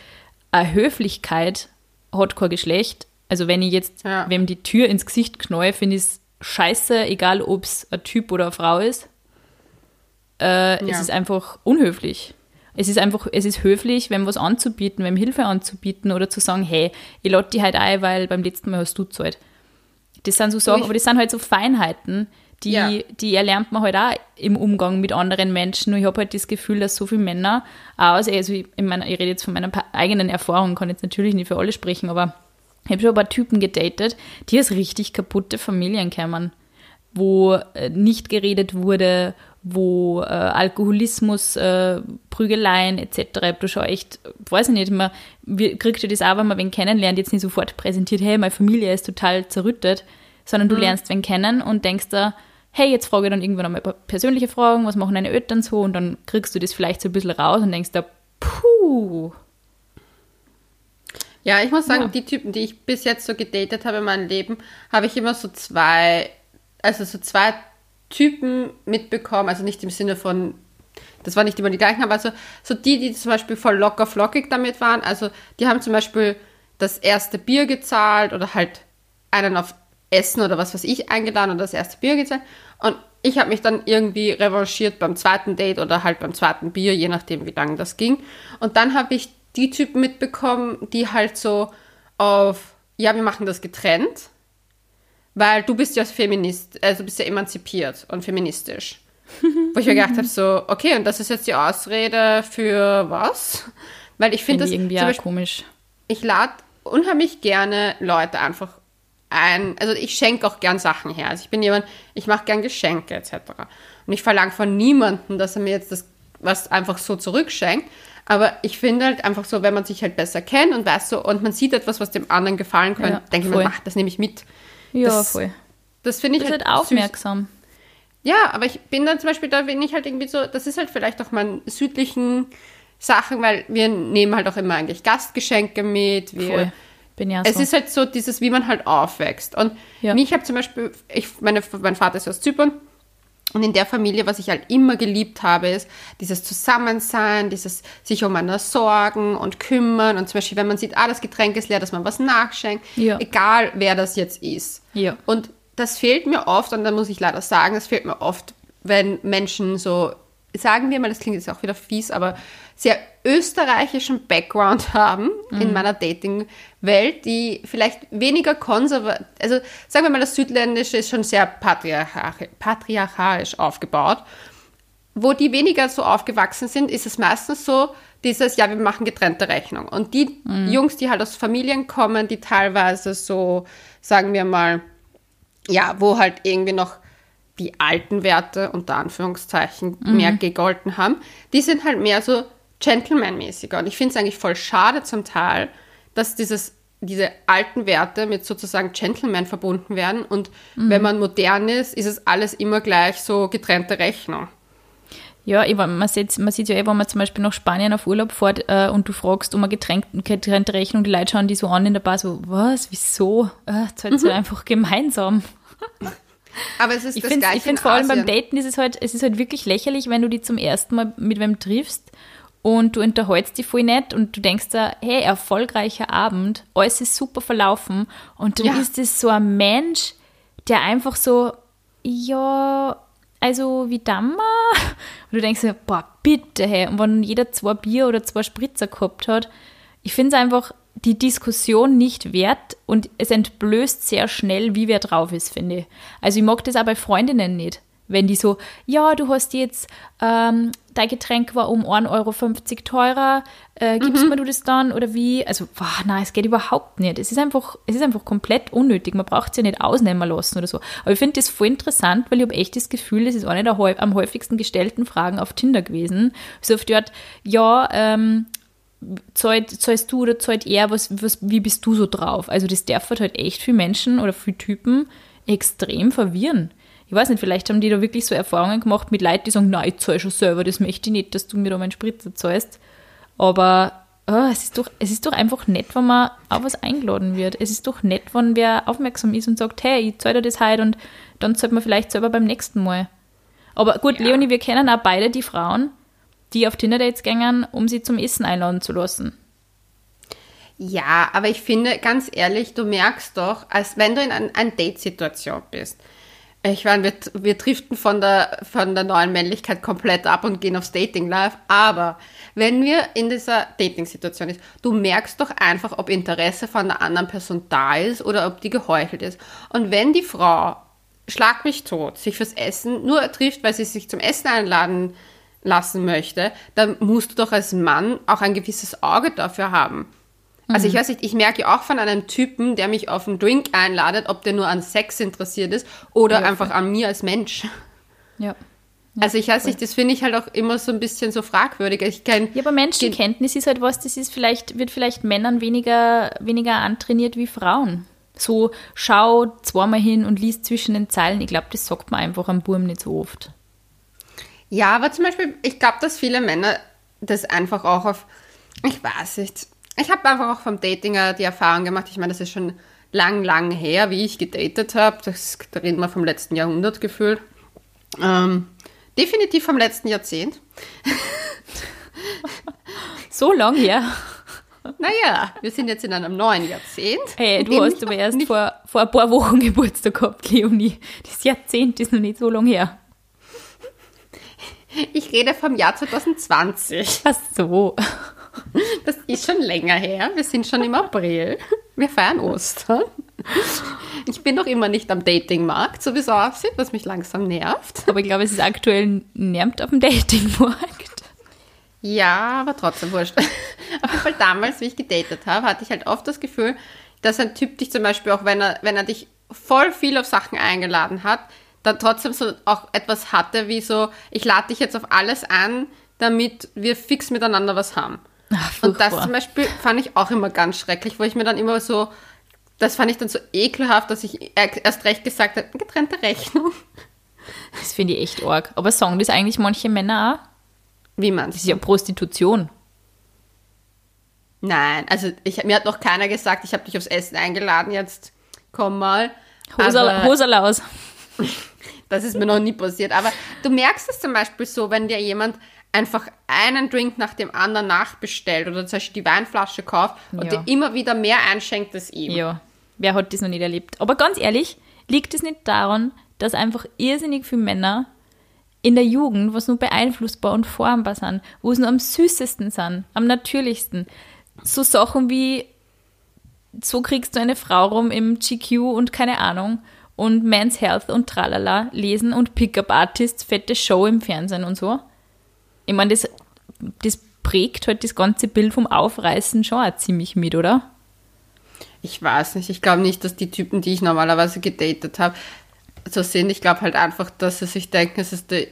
eine Höflichkeit hat kein Geschlecht. Also wenn ich jetzt Ja. wem die Tür ins Gesicht knall, finde ich es scheiße, egal ob es ein Typ oder eine Frau ist. Äh, Es Ja. ist einfach unhöflich. Es ist einfach, es ist höflich, wem was anzubieten, wem Hilfe anzubieten oder zu sagen, hey, ich lade die halt ein, weil beim letzten Mal hast du gezahlt. Das sind so Sachen, aber das sind halt so Feinheiten, die, Ja. die erlernt man halt auch im Umgang mit anderen Menschen. Nur ich habe halt das Gefühl, dass so viele Männer, aus, also ich, meine, ich rede jetzt von meiner eigenen Erfahrung, kann jetzt natürlich nicht für alle sprechen, aber ich habe schon ein paar Typen gedatet, die aus richtig kaputte Familien kämen, wo äh, nicht geredet wurde, wo äh, Alkoholismus, äh, Prügeleien etc. Da schon echt, weiß ich nicht, man wie, kriegt ihr das auch, wenn man wen kennenlernt, jetzt nicht sofort präsentiert, hey, meine Familie ist total zerrüttet, sondern du lernst wen kennen und denkst da, hey, jetzt frage ich dann irgendwann einmal persönliche Fragen, was machen deine Eltern so und dann kriegst du das vielleicht so ein bisschen raus und denkst da, puh, Ja, ich muss sagen, Ja. die Typen, die ich bis jetzt so gedatet habe in meinem Leben, habe ich immer so zwei, also so zwei Typen mitbekommen, also nicht im Sinne von, das war nicht immer die gleichen, aber so, so die, die zum Beispiel voll locker flockig damit waren, also die haben zum Beispiel das erste Bier gezahlt oder halt einen auf Essen oder was weiß ich eingeladen und das erste Bier gezahlt. Und ich habe mich dann irgendwie revanchiert beim zweiten Date oder halt beim zweiten Bier, je nachdem wie lange das ging. Und dann habe ich die Typen mitbekommen, die halt so auf, ja, wir machen das getrennt, weil du bist ja Feminist, also bist ja emanzipiert und feministisch. Wo ich mir gedacht habe, so, okay, und das ist jetzt die Ausrede für was? Weil ich finde das irgendwie auch Beispiel, komisch. ich lade unheimlich gerne Leute einfach ein, also ich schenke auch gern Sachen her. Also ich bin jemand, ich mache gern Geschenke etc. Und ich verlange von niemandem, dass er mir jetzt das was einfach so zurückschenkt. Aber ich finde halt einfach so, wenn man sich halt besser kennt und weiß so, und man sieht etwas, was dem anderen gefallen könnte, Ja, denke ich mir, ach, das nehme ich mit. Ja, Das- voll. Das finde ich Das ist halt halt süß. aufmerksam. Ja, aber ich bin dann zum Beispiel, da bin ich halt irgendwie so, das ist halt vielleicht auch mal südlichen Sachen, weil wir nehmen halt auch immer eigentlich Gastgeschenke mit. Wir, Voll. Bin ja Es so. ist halt so dieses, wie man halt aufwächst. Und Ja. mich habe zum Beispiel, ich, meine, mein Vater ist aus Zypern und in der Familie, was ich halt immer geliebt habe, ist dieses Zusammensein, dieses sich um einer sorgen und kümmern und zum Beispiel, wenn man sieht, ah, das Getränk ist leer, dass man was nachschenkt, Ja. egal wer das jetzt ist. Ja. Und das fehlt mir oft, und da muss ich leider sagen, das fehlt mir oft, wenn Menschen so, sagen wir mal, das klingt jetzt auch wieder fies, aber sehr österreichischen Background haben in meiner Dating-Welt, die vielleicht weniger konservativ, also sagen wir mal, das Südländische ist schon sehr patriarchal, patriarchalisch aufgebaut. Wo die weniger so aufgewachsen sind, ist es meistens so, dieses, ja, wir machen getrennte Rechnung. Und die Jungs, die halt aus Familien kommen, die teilweise so, sagen wir mal, ja, wo halt irgendwie noch die alten Werte unter Anführungszeichen mehr gegolten haben, die sind halt mehr so Gentleman-mäßiger. Und ich finde es eigentlich voll schade zum Teil, dass dieses, diese alten Werte mit sozusagen Gentleman verbunden werden. Und wenn man modern ist, ist es alles immer gleich so getrennte Rechnung. Ja, man, sieht, man sieht ja eh, wenn man zum Beispiel nach Spanien auf Urlaub fährt äh, und du fragst um eine getränk- getrennte Rechnung, die Leute schauen die so an in der Bar, so, was, wieso? Äh, zahlt mhm. einfach gemeinsam. Aber es ist Ich das finde Gleiche ich find in vor allem beim. Daten ist es halt, es ist halt wirklich lächerlich, wenn du die zum ersten Mal mit wem triffst und du unterhältst die voll nett und du denkst da, hey, erfolgreicher Abend, alles ist super verlaufen und dann Ja. ist es so ein Mensch, der einfach so, ja, also wie Dammer? <laughs> Und du denkst dir, boah, bitte, hey, und wenn jeder zwei Bier oder zwei Spritzer gehabt hat, ich finde es einfach die Diskussion nicht wert und es entblößt sehr schnell, wie wer drauf ist, finde ich. Also ich mag das auch bei Freundinnen nicht. Wenn die so, ja, du hast jetzt, ähm, dein Getränk war um 1,50 Euro teurer, äh, gibst mir du das dann oder wie? Also, boah, nein, es geht überhaupt nicht. Es ist einfach, es ist einfach komplett unnötig. Man braucht es ja nicht ausnehmen lassen oder so. Aber ich finde das voll interessant, weil ich habe echt das Gefühl, das ist eine der am häufigsten gestellten Fragen auf Tinder gewesen. So oft dort, ja, ähm, zahlt, zahlst du oder zahlt er, was, was, wie bist du so drauf? Also das darf halt echt viele Menschen oder viele Typen extrem verwirren. Ich weiß nicht, vielleicht haben die da wirklich so Erfahrungen gemacht mit Leuten, die sagen, nein, ich zahle schon selber, das möchte ich nicht, dass du mir da meinen Spritzer zahlst. Aber ah, es, ist doch, es ist doch einfach nett, wenn man auf was eingeladen wird. Es ist doch nett, wenn wer aufmerksam ist und sagt, hey, ich zahle dir das heute und dann zahlt man vielleicht selber beim nächsten Mal. Aber gut, Ja. Leonie, wir kennen auch beide die Frauen, die auf Tinder-Dates gängen, um sie zum Essen einladen zu lassen. Ja, aber ich finde, ganz ehrlich, du merkst doch, als wenn du in einer ein Date-Situation bist. Ich meine, wir, wir driften von der, von der neuen Männlichkeit komplett ab und gehen aufs Dating live. Aber wenn wir in dieser Dating-Situation ist, du merkst doch einfach, ob Interesse von der anderen Person da ist oder ob die geheuchelt ist. Und wenn die Frau, schlag mich tot, sich fürs Essen nur trifft, weil sie sich zum Essen einladen lassen möchte, dann musst du doch als Mann auch ein gewisses Auge dafür haben. Also ich weiß nicht, ich merke ja auch von einem Typen, der mich auf einen Drink einladet, ob der nur an Sex interessiert ist oder Ja, einfach an mir als Mensch. <laughs> Ja. Also ich weiß nicht, das finde ich halt auch immer so ein bisschen so fragwürdig. Ich kenn, Ja, aber Menschenkenntnis ist halt was, das ist vielleicht, wird vielleicht Männern weniger, weniger antrainiert wie Frauen. So, schau zweimal hin und lies zwischen den Zeilen. Ich glaube, das sagt man einfach am Burm nicht so oft. Ja, aber zum Beispiel, ich glaube, dass viele Männer das einfach auch auf, ich weiß nicht, ich habe einfach auch vom Dating äh, die Erfahrung gemacht, ich meine, das ist schon lang, lang her, wie ich gedatet habe, das da reden wir vom letzten Jahrhundert gefühlt. Ähm, definitiv vom letzten Jahrzehnt. <laughs> So lang her. Naja, wir sind jetzt in einem neuen Jahrzehnt. Hey, du hast aber erst vor, vor ein paar Wochen <laughs> Geburtstag gehabt, Leonie. Das Jahrzehnt ist noch nicht so lang her. Ich rede vom Jahr 2020. Ach so. <laughs> Das ist schon länger her. Wir sind schon im April. Wir feiern Ostern. Ich bin noch immer nicht am Datingmarkt, so wie es aussieht, was mich langsam nervt. Aber ich glaube, es ist aktuell nervt auf dem Datingmarkt. Ja, aber trotzdem wurscht. Auf jeden Fall damals, wie ich gedatet habe, hatte ich halt oft das Gefühl, dass ein Typ dich zum Beispiel auch, wenn er, wenn er dich voll viel auf Sachen eingeladen hat, dann trotzdem so auch etwas hatte, wie so, ich lade dich jetzt auf alles an, damit wir fix miteinander was haben. Ach, Und das zum Beispiel fand ich auch immer ganz schrecklich, wo ich mir dann immer so, das fand ich dann so ekelhaft, dass ich erst recht gesagt habe, getrennte Rechnung. <laughs> Das finde ich echt arg. Aber sagen das eigentlich manche Männer auch? Wie man Das ist ja Prostitution. Nein, also ich, mir hat noch keiner gesagt, ich habe dich aufs Essen eingeladen, jetzt komm mal. Hosal, Aber Hosalaus. <laughs> das ist mir noch nie passiert. Aber du merkst es zum Beispiel so, wenn dir jemand einfach einen Drink nach dem anderen nachbestellt oder zum Beispiel die Weinflasche kauft und Ja. dir immer wieder mehr einschenkt als ihm. Ja, wer hat das noch nicht erlebt? Aber ganz ehrlich, liegt es nicht daran, dass einfach irrsinnig viele Männer in der Jugend, was nur beeinflussbar und formbar sind, wo es nur am süßesten sind, am natürlichsten, so Sachen wie so kriegst du eine Frau rum im GQ und keine Ahnung und Men's Health und tralala lesen und Pickup Artists, fette Show im Fernsehen und so. Ich meine, das, das prägt halt das ganze Bild vom Aufreißen schon auch ziemlich mit, oder? Ich weiß nicht. Ich glaube nicht, dass die Typen, die ich normalerweise gedatet habe, so sind. Ich glaube halt einfach, dass sie sich denken, es ist der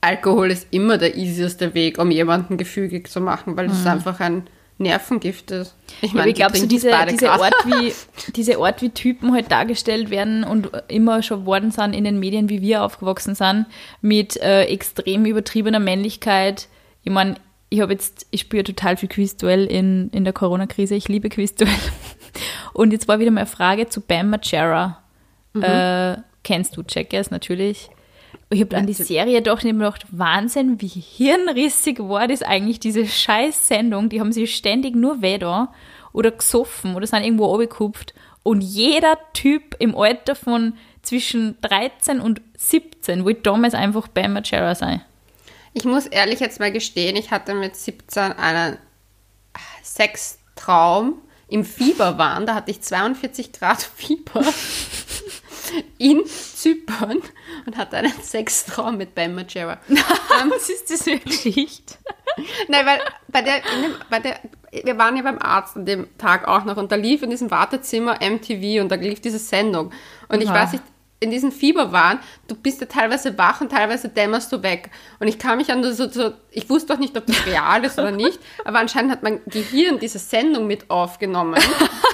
Alkohol ist immer der easieste Weg, um jemanden gefügig zu machen, weil es einfach ein Nervengift ist. Ich Ja, aber ich glaube, so diese, diese. Art wie, <laughs> diese Art, wie Typen halt dargestellt werden und immer schon worden sind in den Medien, wie wir aufgewachsen sind, mit äh, extrem übertriebener Männlichkeit. Ich meine, ich habe jetzt, ich spüre total viel Quizduell in, in der Corona-Krise. Ich liebe Quizduell. <laughs> Und jetzt war wieder mal eine Frage zu Bam Margera. Äh, kennst du Jackass natürlich. Ich habe an die Serie doch nicht gedacht, Wahnsinn, wie hirnrissig war das eigentlich, diese scheiß Sendung. Die haben sich ständig nur da oder gesoffen oder sind irgendwo runtergekupft. Und jeder Typ im Alter von zwischen 13 und 17 wollte damals einfach Bam Margera sein. Ich muss ehrlich jetzt mal gestehen, ich hatte mit 17 einen Sextraum im Fieberwahn. Da hatte ich 42 Grad <laughs> Fieber <laughs> in Zypern und hatte einen Sextraum mit Bam Margera. <laughs> Was ist das für eine Geschichte? Nein, weil bei der, in dem, bei der, wir waren ja beim Arzt an dem Tag auch noch und da lief in diesem Wartezimmer MTV und da lief diese Sendung. Und ich Aha. weiß nicht, in diesem Fieberwahn, du bist ja teilweise wach und teilweise dämmerst du weg. Und ich kam mich an so, so, ich wusste doch nicht, ob das real ist oder nicht, <laughs> aber anscheinend hat mein Gehirn diese Sendung mit aufgenommen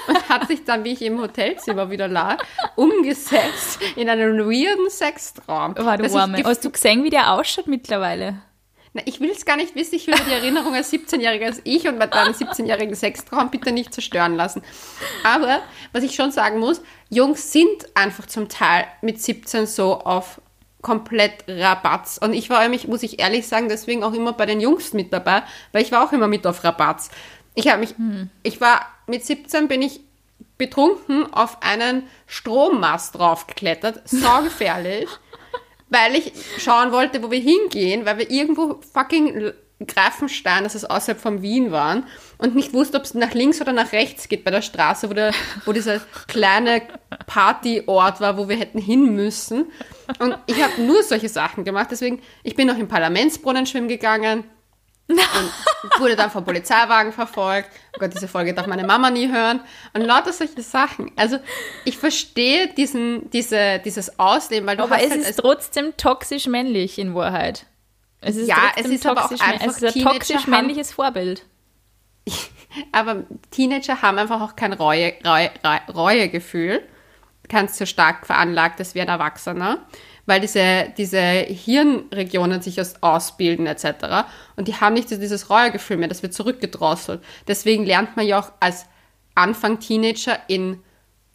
und hat sich dann, wie ich im Hotelzimmer wieder lag, umgesetzt in einen weirden Sextraum. War du dass ich Arme. gef- Hast du gesehen, wie der ausschaut mittlerweile? Na, ich will es gar nicht wissen. Ich will die Erinnerung als 17-Jähriger als ich und meinen 17-jährigen Sextraum bitte nicht zerstören lassen. Aber was ich schon sagen muss, Jungs sind einfach zum Teil mit 17 so auf komplett Rabatz. Und ich war nämlich, muss ich ehrlich sagen, deswegen auch immer bei den Jungs mit dabei, weil ich war auch immer mit auf Rabatz. Ich habe mich, ich war mit 17 bin ich betrunken auf einen Strommast draufgeklettert, saugefährlich weil ich schauen wollte, wo wir hingehen, weil wir irgendwo fucking Greifenstein, das ist außerhalb von Wien waren und nicht wusste, ob es nach links oder nach rechts geht bei der Straße, wo, der, wo dieser kleine Partyort war, wo wir hätten hin müssen. Und ich habe nur solche Sachen gemacht. Deswegen, ich bin noch im Parlamentsbrunnen schwimmen gegangen und wurde dann vom Polizeiwagen verfolgt. Oh Gott, diese Folge darf meine Mama nie hören. Und lauter solche Sachen. Also ich verstehe diesen, diese, dieses Ausleben, weil du Aber hast es halt ist trotzdem toxisch männlich in Wahrheit. Es ist Ja, es ist aber auch einfach es ist ein toxisch männliches Vorbild. <laughs> Aber Teenager haben einfach auch kein Reue, Reue, Reue- Reuegefühl. Ganz so stark veranlagt, das wie ein Erwachsener. Weil diese, diese Hirnregionen sich erst ausbilden etc. Und die haben nicht dieses Reuegefühl mehr, das wird zurückgedrosselt. Deswegen lernt man ja auch als Anfang Teenager in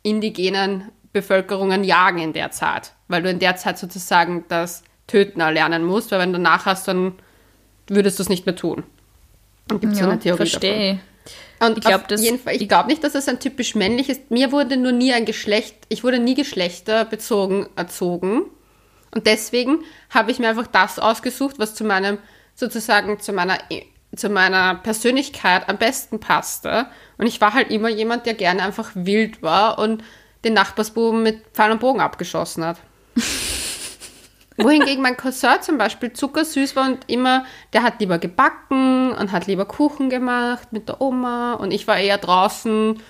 indigenen Bevölkerungen jagen in der Zeit. Weil du in der Zeit sozusagen das Töten erlernen musst, weil wenn du danach hast, dann würdest du es nicht mehr tun. Und gibt so eine Theorie davon. verstehe. Und Ich glaub, glaube nicht, dass das ein typisch männliches. Mir wurde nur nie ein Geschlecht, ich wurde nie geschlechterbezogen erzogen. Und deswegen habe ich mir einfach das ausgesucht, was zu meinem, sozusagen zu meiner, zu meiner Persönlichkeit am besten passte. Und ich war halt immer jemand, der gerne einfach wild war und den Nachbarsbuben mit Pfeil und Bogen abgeschossen hat. <laughs> Wohingegen mein Cousin zum Beispiel zuckersüß war und immer, der hat lieber gebacken und hat lieber Kuchen gemacht mit der Oma und ich war eher draußen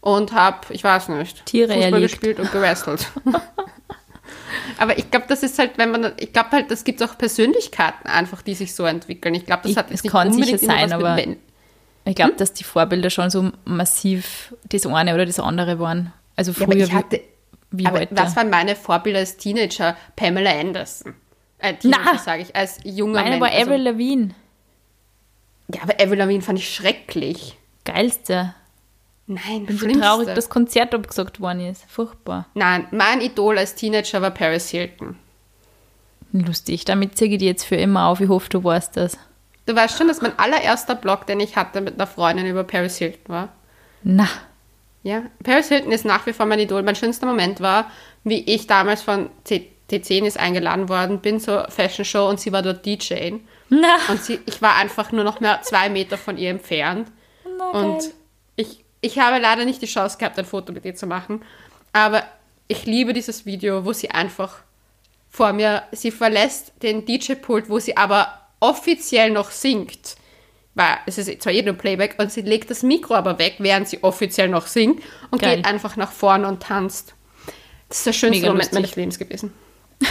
und habe, ich weiß nicht, Tiere Fußball erlegt. gespielt und gewrestelt. <laughs> Aber ich glaube, das ist halt, wenn man, ich glaube halt, das gibt auch Persönlichkeiten einfach, die sich so entwickeln. Ich glaube, das Ich- hat es nicht kann sicher unbedingt immer sein, aber- mit Ich glaube, dass die Vorbilder schon so massiv das eine oder das andere waren. Also Ja, früher ich hatte, wie, heute. was waren meine Vorbilder als Teenager? Pamela Anderson. Äh, Teenager sage ich, als junger Meine Mensch. war also- Avril Lavigne. Ja, aber Avril Lavigne fand ich schrecklich. Geilste. Nein, Bin so schlimmste. traurig, dass das Konzert abgesagt worden ist. Furchtbar. Nein, mein Idol als Teenager war Paris Hilton. Lustig. Damit zeige ich dir jetzt für immer auf. Ich hoffe, du weißt das. Du weißt schon, dass mein allererster Blog, den ich hatte mit einer Freundin über Paris Hilton war. Na, Ja, Paris Hilton ist nach wie vor mein Idol. Mein schönster Moment war, wie ich damals von C T10 ist eingeladen worden bin zur Fashion Show und sie war dort DJ. na. Und sie, ich war einfach nur noch mehr zwei Meter von ihr entfernt. Na, Und geil. Ich, habe leider nicht die Chance gehabt, ein Foto mit ihr zu machen. Aber ich liebe dieses Video, wo sie einfach vor mir, sie verlässt den DJ-Pult, wo sie aber offiziell noch singt. Weil es ist zwar eh nur Playback und sie legt das Mikro aber weg, während sie offiziell noch singt und Geil. geht einfach nach vorne und tanzt. Das ist der schönste Mega Moment lustig. meines Lebens gewesen. <laughs>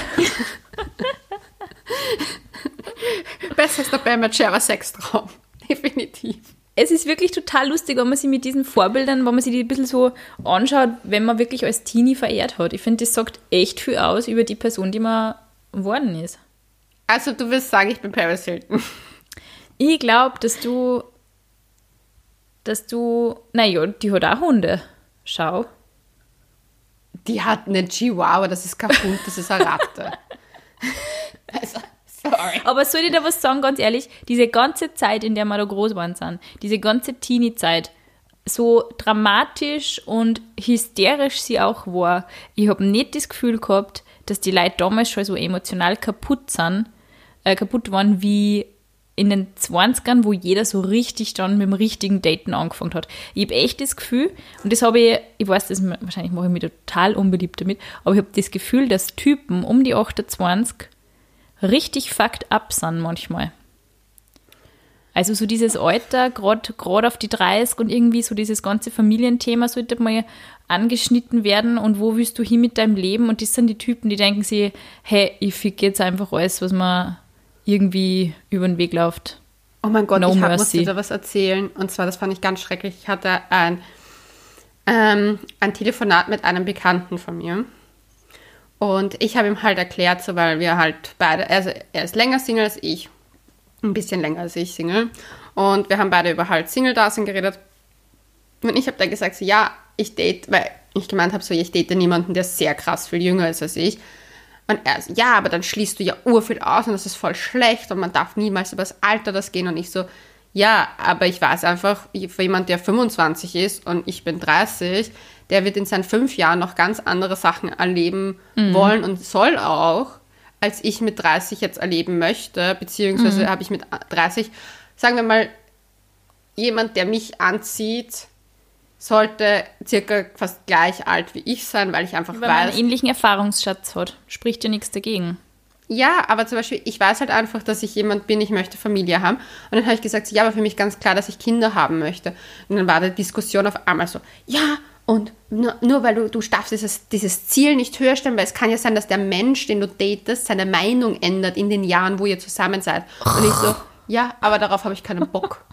Besser als der Bam Margera Sextraum. <laughs> Definitiv. Es ist wirklich total lustig, wenn man sich mit diesen Vorbildern, wenn man sich die ein bisschen so anschaut, wenn man wirklich als Teenie verehrt hat. Ich finde, das sagt echt viel aus über die Person, die man geworden ist. Also du willst sagen, ich bin Paris Hilton. Ich glaube, dass du, dass du, naja, die hat auch Hunde. Schau. Die hat einen Chihuahua, das ist kein Hund, das ist eine Ratte. <laughs> also, sorry. Aber soll ich dir was sagen, ganz ehrlich? Diese ganze Zeit, in der wir da groß waren, sind, diese ganze Teenie-Zeit, so dramatisch und hysterisch sie auch war, ich habe nicht das Gefühl gehabt, dass die Leute damals schon so emotional kaputt sind, äh, kaputt waren wie in den 20ern, wo jeder so richtig dann mit dem richtigen Daten angefangen hat. Ich habe echt das Gefühl, und das habe ich, ich weiß, das wahrscheinlich mache ich mich total unbeliebt damit, aber ich habe das Gefühl, dass Typen um die 28 richtig fucked up sind manchmal. Also so dieses Alter, gerade auf die 30 und irgendwie so dieses ganze Familienthema sollte mal angeschnitten werden und wo willst du hin mit deinem Leben? Und das sind die Typen, die denken sich, hey, ich fick jetzt einfach alles, was mir irgendwie über den Weg läuft. Oh mein Gott, No ich hab, muss dir da was erzählen. Und zwar, das fand ich ganz schrecklich. Ich hatte ein, ähm, ein Telefonat mit einem Bekannten von mir. Und ich habe ihm halt erklärt, so weil wir halt beide, also er ist länger Single als ich. Ein bisschen länger als ich Single. Und wir haben beide über halt Single-Dasein geredet. Und ich habe dann gesagt, so, ja, ich date, weil ich gemeint habe, so, ich date niemanden, der sehr krass viel jünger ist als ich. Und er so, ja, aber dann schließt du ja urviel aus und das ist voll schlecht und man darf niemals über das Alter das gehen. Und ich so, ja, aber ich weiß einfach, für jemand, der 25 ist und ich bin 30, der wird in seinen fünf Jahren noch ganz andere Sachen erleben wollen und soll auch, als ich mit 30 jetzt erleben möchte, beziehungsweise habe ich mit 30, sagen wir mal, jemand, der mich anzieht, sollte circa fast gleich alt wie ich sein, weil ich einfach Weil man weiß, einen ähnlichen Erfahrungsschatz hat, spricht ja nichts dagegen. ja, aber zum Beispiel, ich weiß halt einfach, dass ich jemand bin, ich möchte Familie haben. Und dann habe ich gesagt, ja, aber für mich ganz klar, dass ich Kinder haben möchte. Und dann war die Diskussion auf einmal so, ja, und nur, nur weil du, du darfst dieses, dieses Ziel nicht höher stellen, weil es kann ja sein, dass der Mensch, den du datest, seine Meinung ändert in den Jahren, wo ihr zusammen seid. Und ich so, ja, aber darauf habe ich keinen Bock.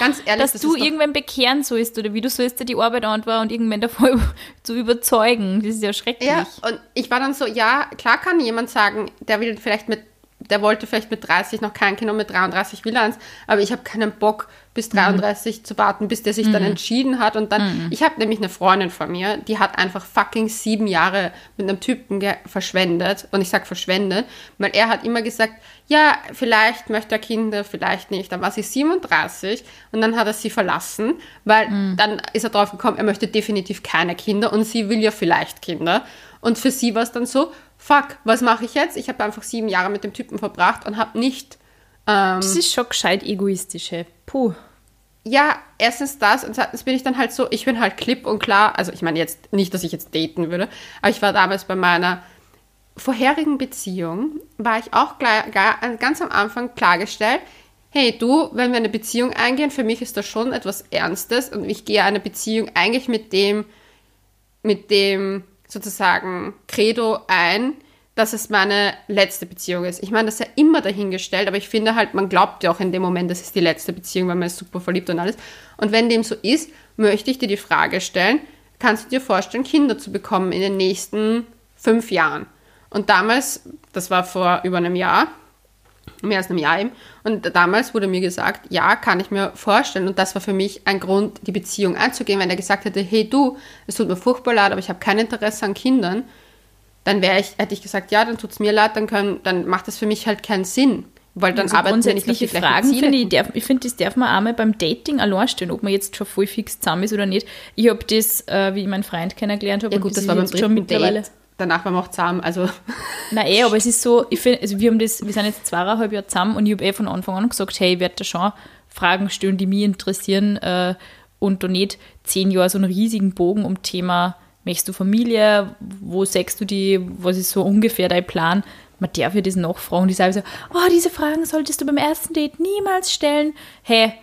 Ganz ehrlich, Dass das du irgendwann bekehren sollst oder wie du sollst dir die Arbeit antworten und irgendwann davon <laughs> zu überzeugen. Das ist ja schrecklich. Ja, und ich war dann so, ja, klar kann jemand sagen, der will vielleicht mit, der wollte vielleicht mit 30 noch kein Kind und mit 33 will er eins, aber ich habe keinen Bock, bis 33 zu warten, bis der sich dann entschieden hat. Und dann, ich habe nämlich eine Freundin von mir, die hat einfach fucking sieben Jahre mit einem Typen verschwendet. Und ich sag verschwendet, weil er hat immer gesagt, ja, vielleicht möchte er Kinder, vielleicht nicht. Dann war sie 37 und dann hat er sie verlassen, weil dann ist er drauf gekommen, er möchte definitiv keine Kinder und sie will ja vielleicht Kinder. Und für sie war es dann so, fuck, was mache ich jetzt? Ich habe einfach sieben Jahre mit dem Typen verbracht und habe nicht, ähm, Das ist schon gescheit egoistisch. hey. Puh. ja, erstens das und zweitens bin ich dann halt so, ich bin halt klipp und klar, also ich meine jetzt nicht, dass ich jetzt daten würde, aber ich war damals bei meiner vorherigen Beziehung, war ich auch gleich, gar, ganz am Anfang klargestellt, hey du, wenn wir eine Beziehung eingehen, für mich ist das schon etwas Ernstes und ich gehe eine Beziehung eigentlich mit dem, mit dem sozusagen Credo ein, dass es meine letzte Beziehung ist. Ich meine, das ist ja immer dahingestellt, aber ich finde halt, man glaubt ja auch in dem Moment, das ist die letzte Beziehung, weil man ist super verliebt und alles. Und wenn dem so ist, möchte ich dir die Frage stellen, kannst du dir vorstellen, Kinder zu bekommen in den nächsten fünf Jahren? Und damals, das war vor über einem Jahr, mehr als einem Jahr eben, und damals wurde mir gesagt, ja, kann ich mir vorstellen. Und das war für mich ein Grund, die Beziehung anzugehen. Wenn er gesagt hätte, hey du, es tut mir furchtbar leid, aber ich habe kein Interesse an Kindern, dann wäre ich, hätte ich gesagt, ja, dann tut es mir leid, dann, können, dann macht das für mich halt keinen Sinn. Weil dann also arbeiten wir nicht auf Fragen. Finde ich, darf, ich finde, das darf man einmal beim Dating allein stellen, ob man jetzt schon voll fix zusammen ist oder nicht. Ich habe das, äh, wie ich meinen Freund kennengelernt habe, ja, gut, das war beim schon mittlerweile. Date. Danach waren wir auch zusammen, also. <laughs> Nein, eh, aber es ist so, ich finde, also wir haben das, wir sind jetzt zweieinhalb Jahre zusammen und ich habe eh von Anfang an gesagt, hey, ich werde da schon Fragen stellen, die mich interessieren äh, und da nicht zehn Jahre so einen riesigen Bogen um Thema Möchtest du Familie? Wo sagst du die? Was ist so ungefähr dein Plan? Man darf ja das nachfragen. Die sagen so, oh, diese Fragen solltest du beim ersten Date niemals stellen. Hey,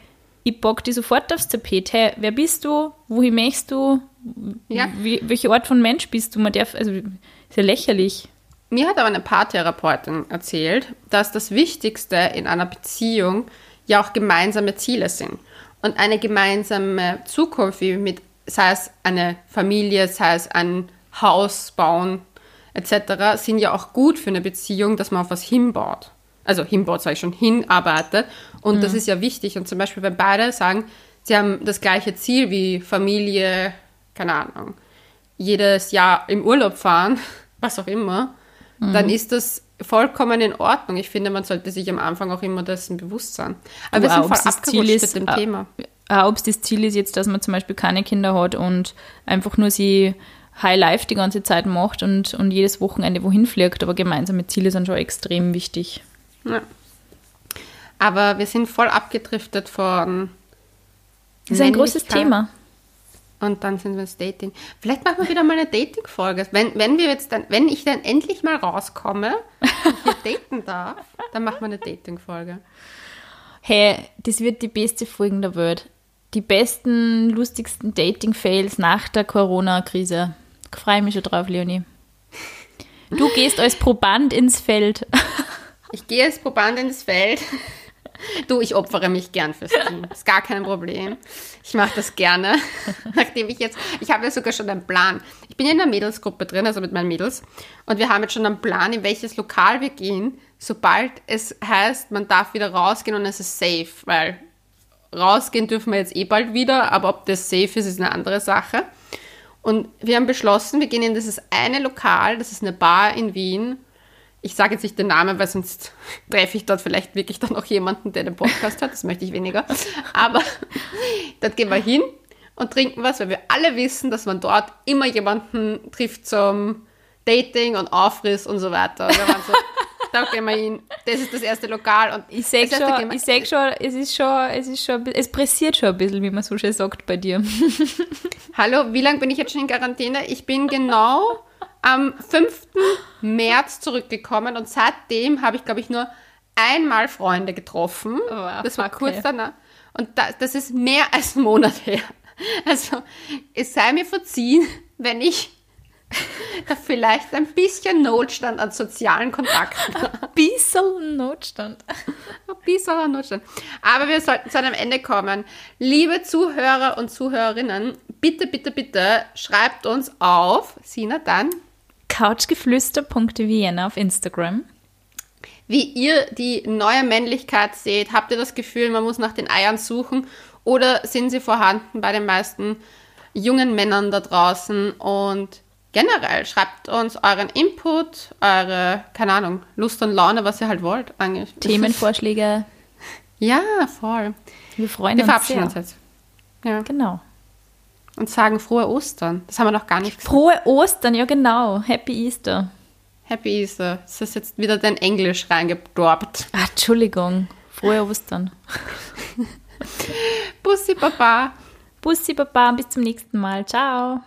ich bock die sofort aufs Tapet. Hey, wer bist du? Wohin möchtest du? Ja. Wie, welche Art von Mensch bist du? Man darf, also, ist ja lächerlich. Mir hat aber eine Paartherapeutin erzählt, dass das Wichtigste in einer Beziehung ja auch gemeinsame Ziele sind. Und eine gemeinsame Zukunft, wie mit sei es eine Familie, sei es ein Haus bauen etc., sind ja auch gut für eine Beziehung, dass man auf was hinbaut. Also hinbaut, sage ich schon, hinarbeitet. Und mhm. das ist ja wichtig. Und zum Beispiel, wenn beide sagen, sie haben das gleiche Ziel wie Familie, keine Ahnung, jedes Jahr im Urlaub fahren, <laughs> was auch immer, mhm. dann ist das vollkommen in Ordnung. Ich finde, man sollte sich am Anfang auch immer dessen bewusst sein. Aber wir sind voll abgerutscht mit dem uh, Thema äh, ob es das Ziel ist jetzt, dass man zum Beispiel keine Kinder hat und einfach nur sie High Life die ganze Zeit macht und, und jedes Wochenende wohin fliegt, aber gemeinsame Ziele sind schon extrem wichtig. Ja. Aber wir sind voll abgedriftet von. Das ist ein großes Thema. Und dann sind wir ins Dating. Vielleicht machen wir wieder mal eine Dating-Folge. Wenn, wenn wir jetzt dann, wenn ich dann endlich mal rauskomme und hier <laughs> daten darf, dann machen wir eine Dating-Folge. Hey, das wird die beste Folge der Welt die besten, lustigsten Dating-Fails nach der Corona-Krise. Ich freue mich schon drauf, Leonie. Du gehst als Proband ins Feld. Ich gehe als Proband ins Feld. Du, ich opfere mich gern fürs Team. Ist gar kein Problem. Ich mache das gerne. <laughs> Nachdem ich jetzt, ich habe ja sogar schon einen Plan. Ich bin in der Mädelsgruppe drin, also mit meinen Mädels. Und wir haben jetzt schon einen Plan, in welches Lokal wir gehen, sobald es heißt, man darf wieder rausgehen und es ist safe. Weil rausgehen dürfen wir jetzt eh bald wieder, aber ob das safe ist, ist eine andere Sache. Und wir haben beschlossen, wir gehen in dieses eine Lokal, das ist eine Bar in Wien. Ich sage jetzt nicht den Namen, weil sonst treffe ich dort vielleicht wirklich dann auch jemanden, der den Podcast hat. Das möchte ich weniger. Aber dort gehen wir hin und trinken was, weil wir alle wissen, dass man dort immer jemanden trifft zum Dating und Aufriss und so weiter. Und wir waren so, da gehen wir hin. Das ist das erste Lokal. Und ich sehe schon, ich sag schon, es ist schon, es ist schon, es pressiert schon ein bisschen, wie man so schön sagt bei dir. Hallo, wie lange bin ich jetzt schon in Quarantäne? Ich bin genau am 5. März zurückgekommen und seitdem habe ich, glaube ich, nur einmal Freunde getroffen. Oh, das war kurz okay. danach. Und das, das ist mehr <laughs> als ein Monat her. Also, es sei mir verziehen, wenn ich <laughs> da vielleicht ein bisschen Notstand an sozialen Kontakten. Ein bisschen Notstand. Ein bisschen Notstand. Aber wir sollten zu einem Ende kommen. Liebe Zuhörer und Zuhörerinnen, bitte, bitte, bitte schreibt uns auf, Sina, dann couchgeflüster.vienna auf Instagram. Wie ihr die neue Männlichkeit seht, habt ihr das Gefühl, man muss nach den Eiern suchen oder sind sie vorhanden bei den meisten jungen Männern da draußen und generell schreibt uns euren Input, eure, keine Ahnung, Lust und Laune, was ihr halt wollt eigentlich. Themenvorschläge. <laughs> ja, voll. Wir freuen wir uns. Wir verabschieden uns jetzt. Ja. Genau. Und sagen frohe Ostern. Das haben wir noch gar nicht gesagt. Frohe Ostern, ja genau. Happy Easter. Happy Easter. Das ist jetzt wieder dein Englisch reingedorbt. Ah, Entschuldigung. Frohe Ostern. <laughs> Bussi Papa. Bussi Papa, bis zum nächsten Mal. Ciao.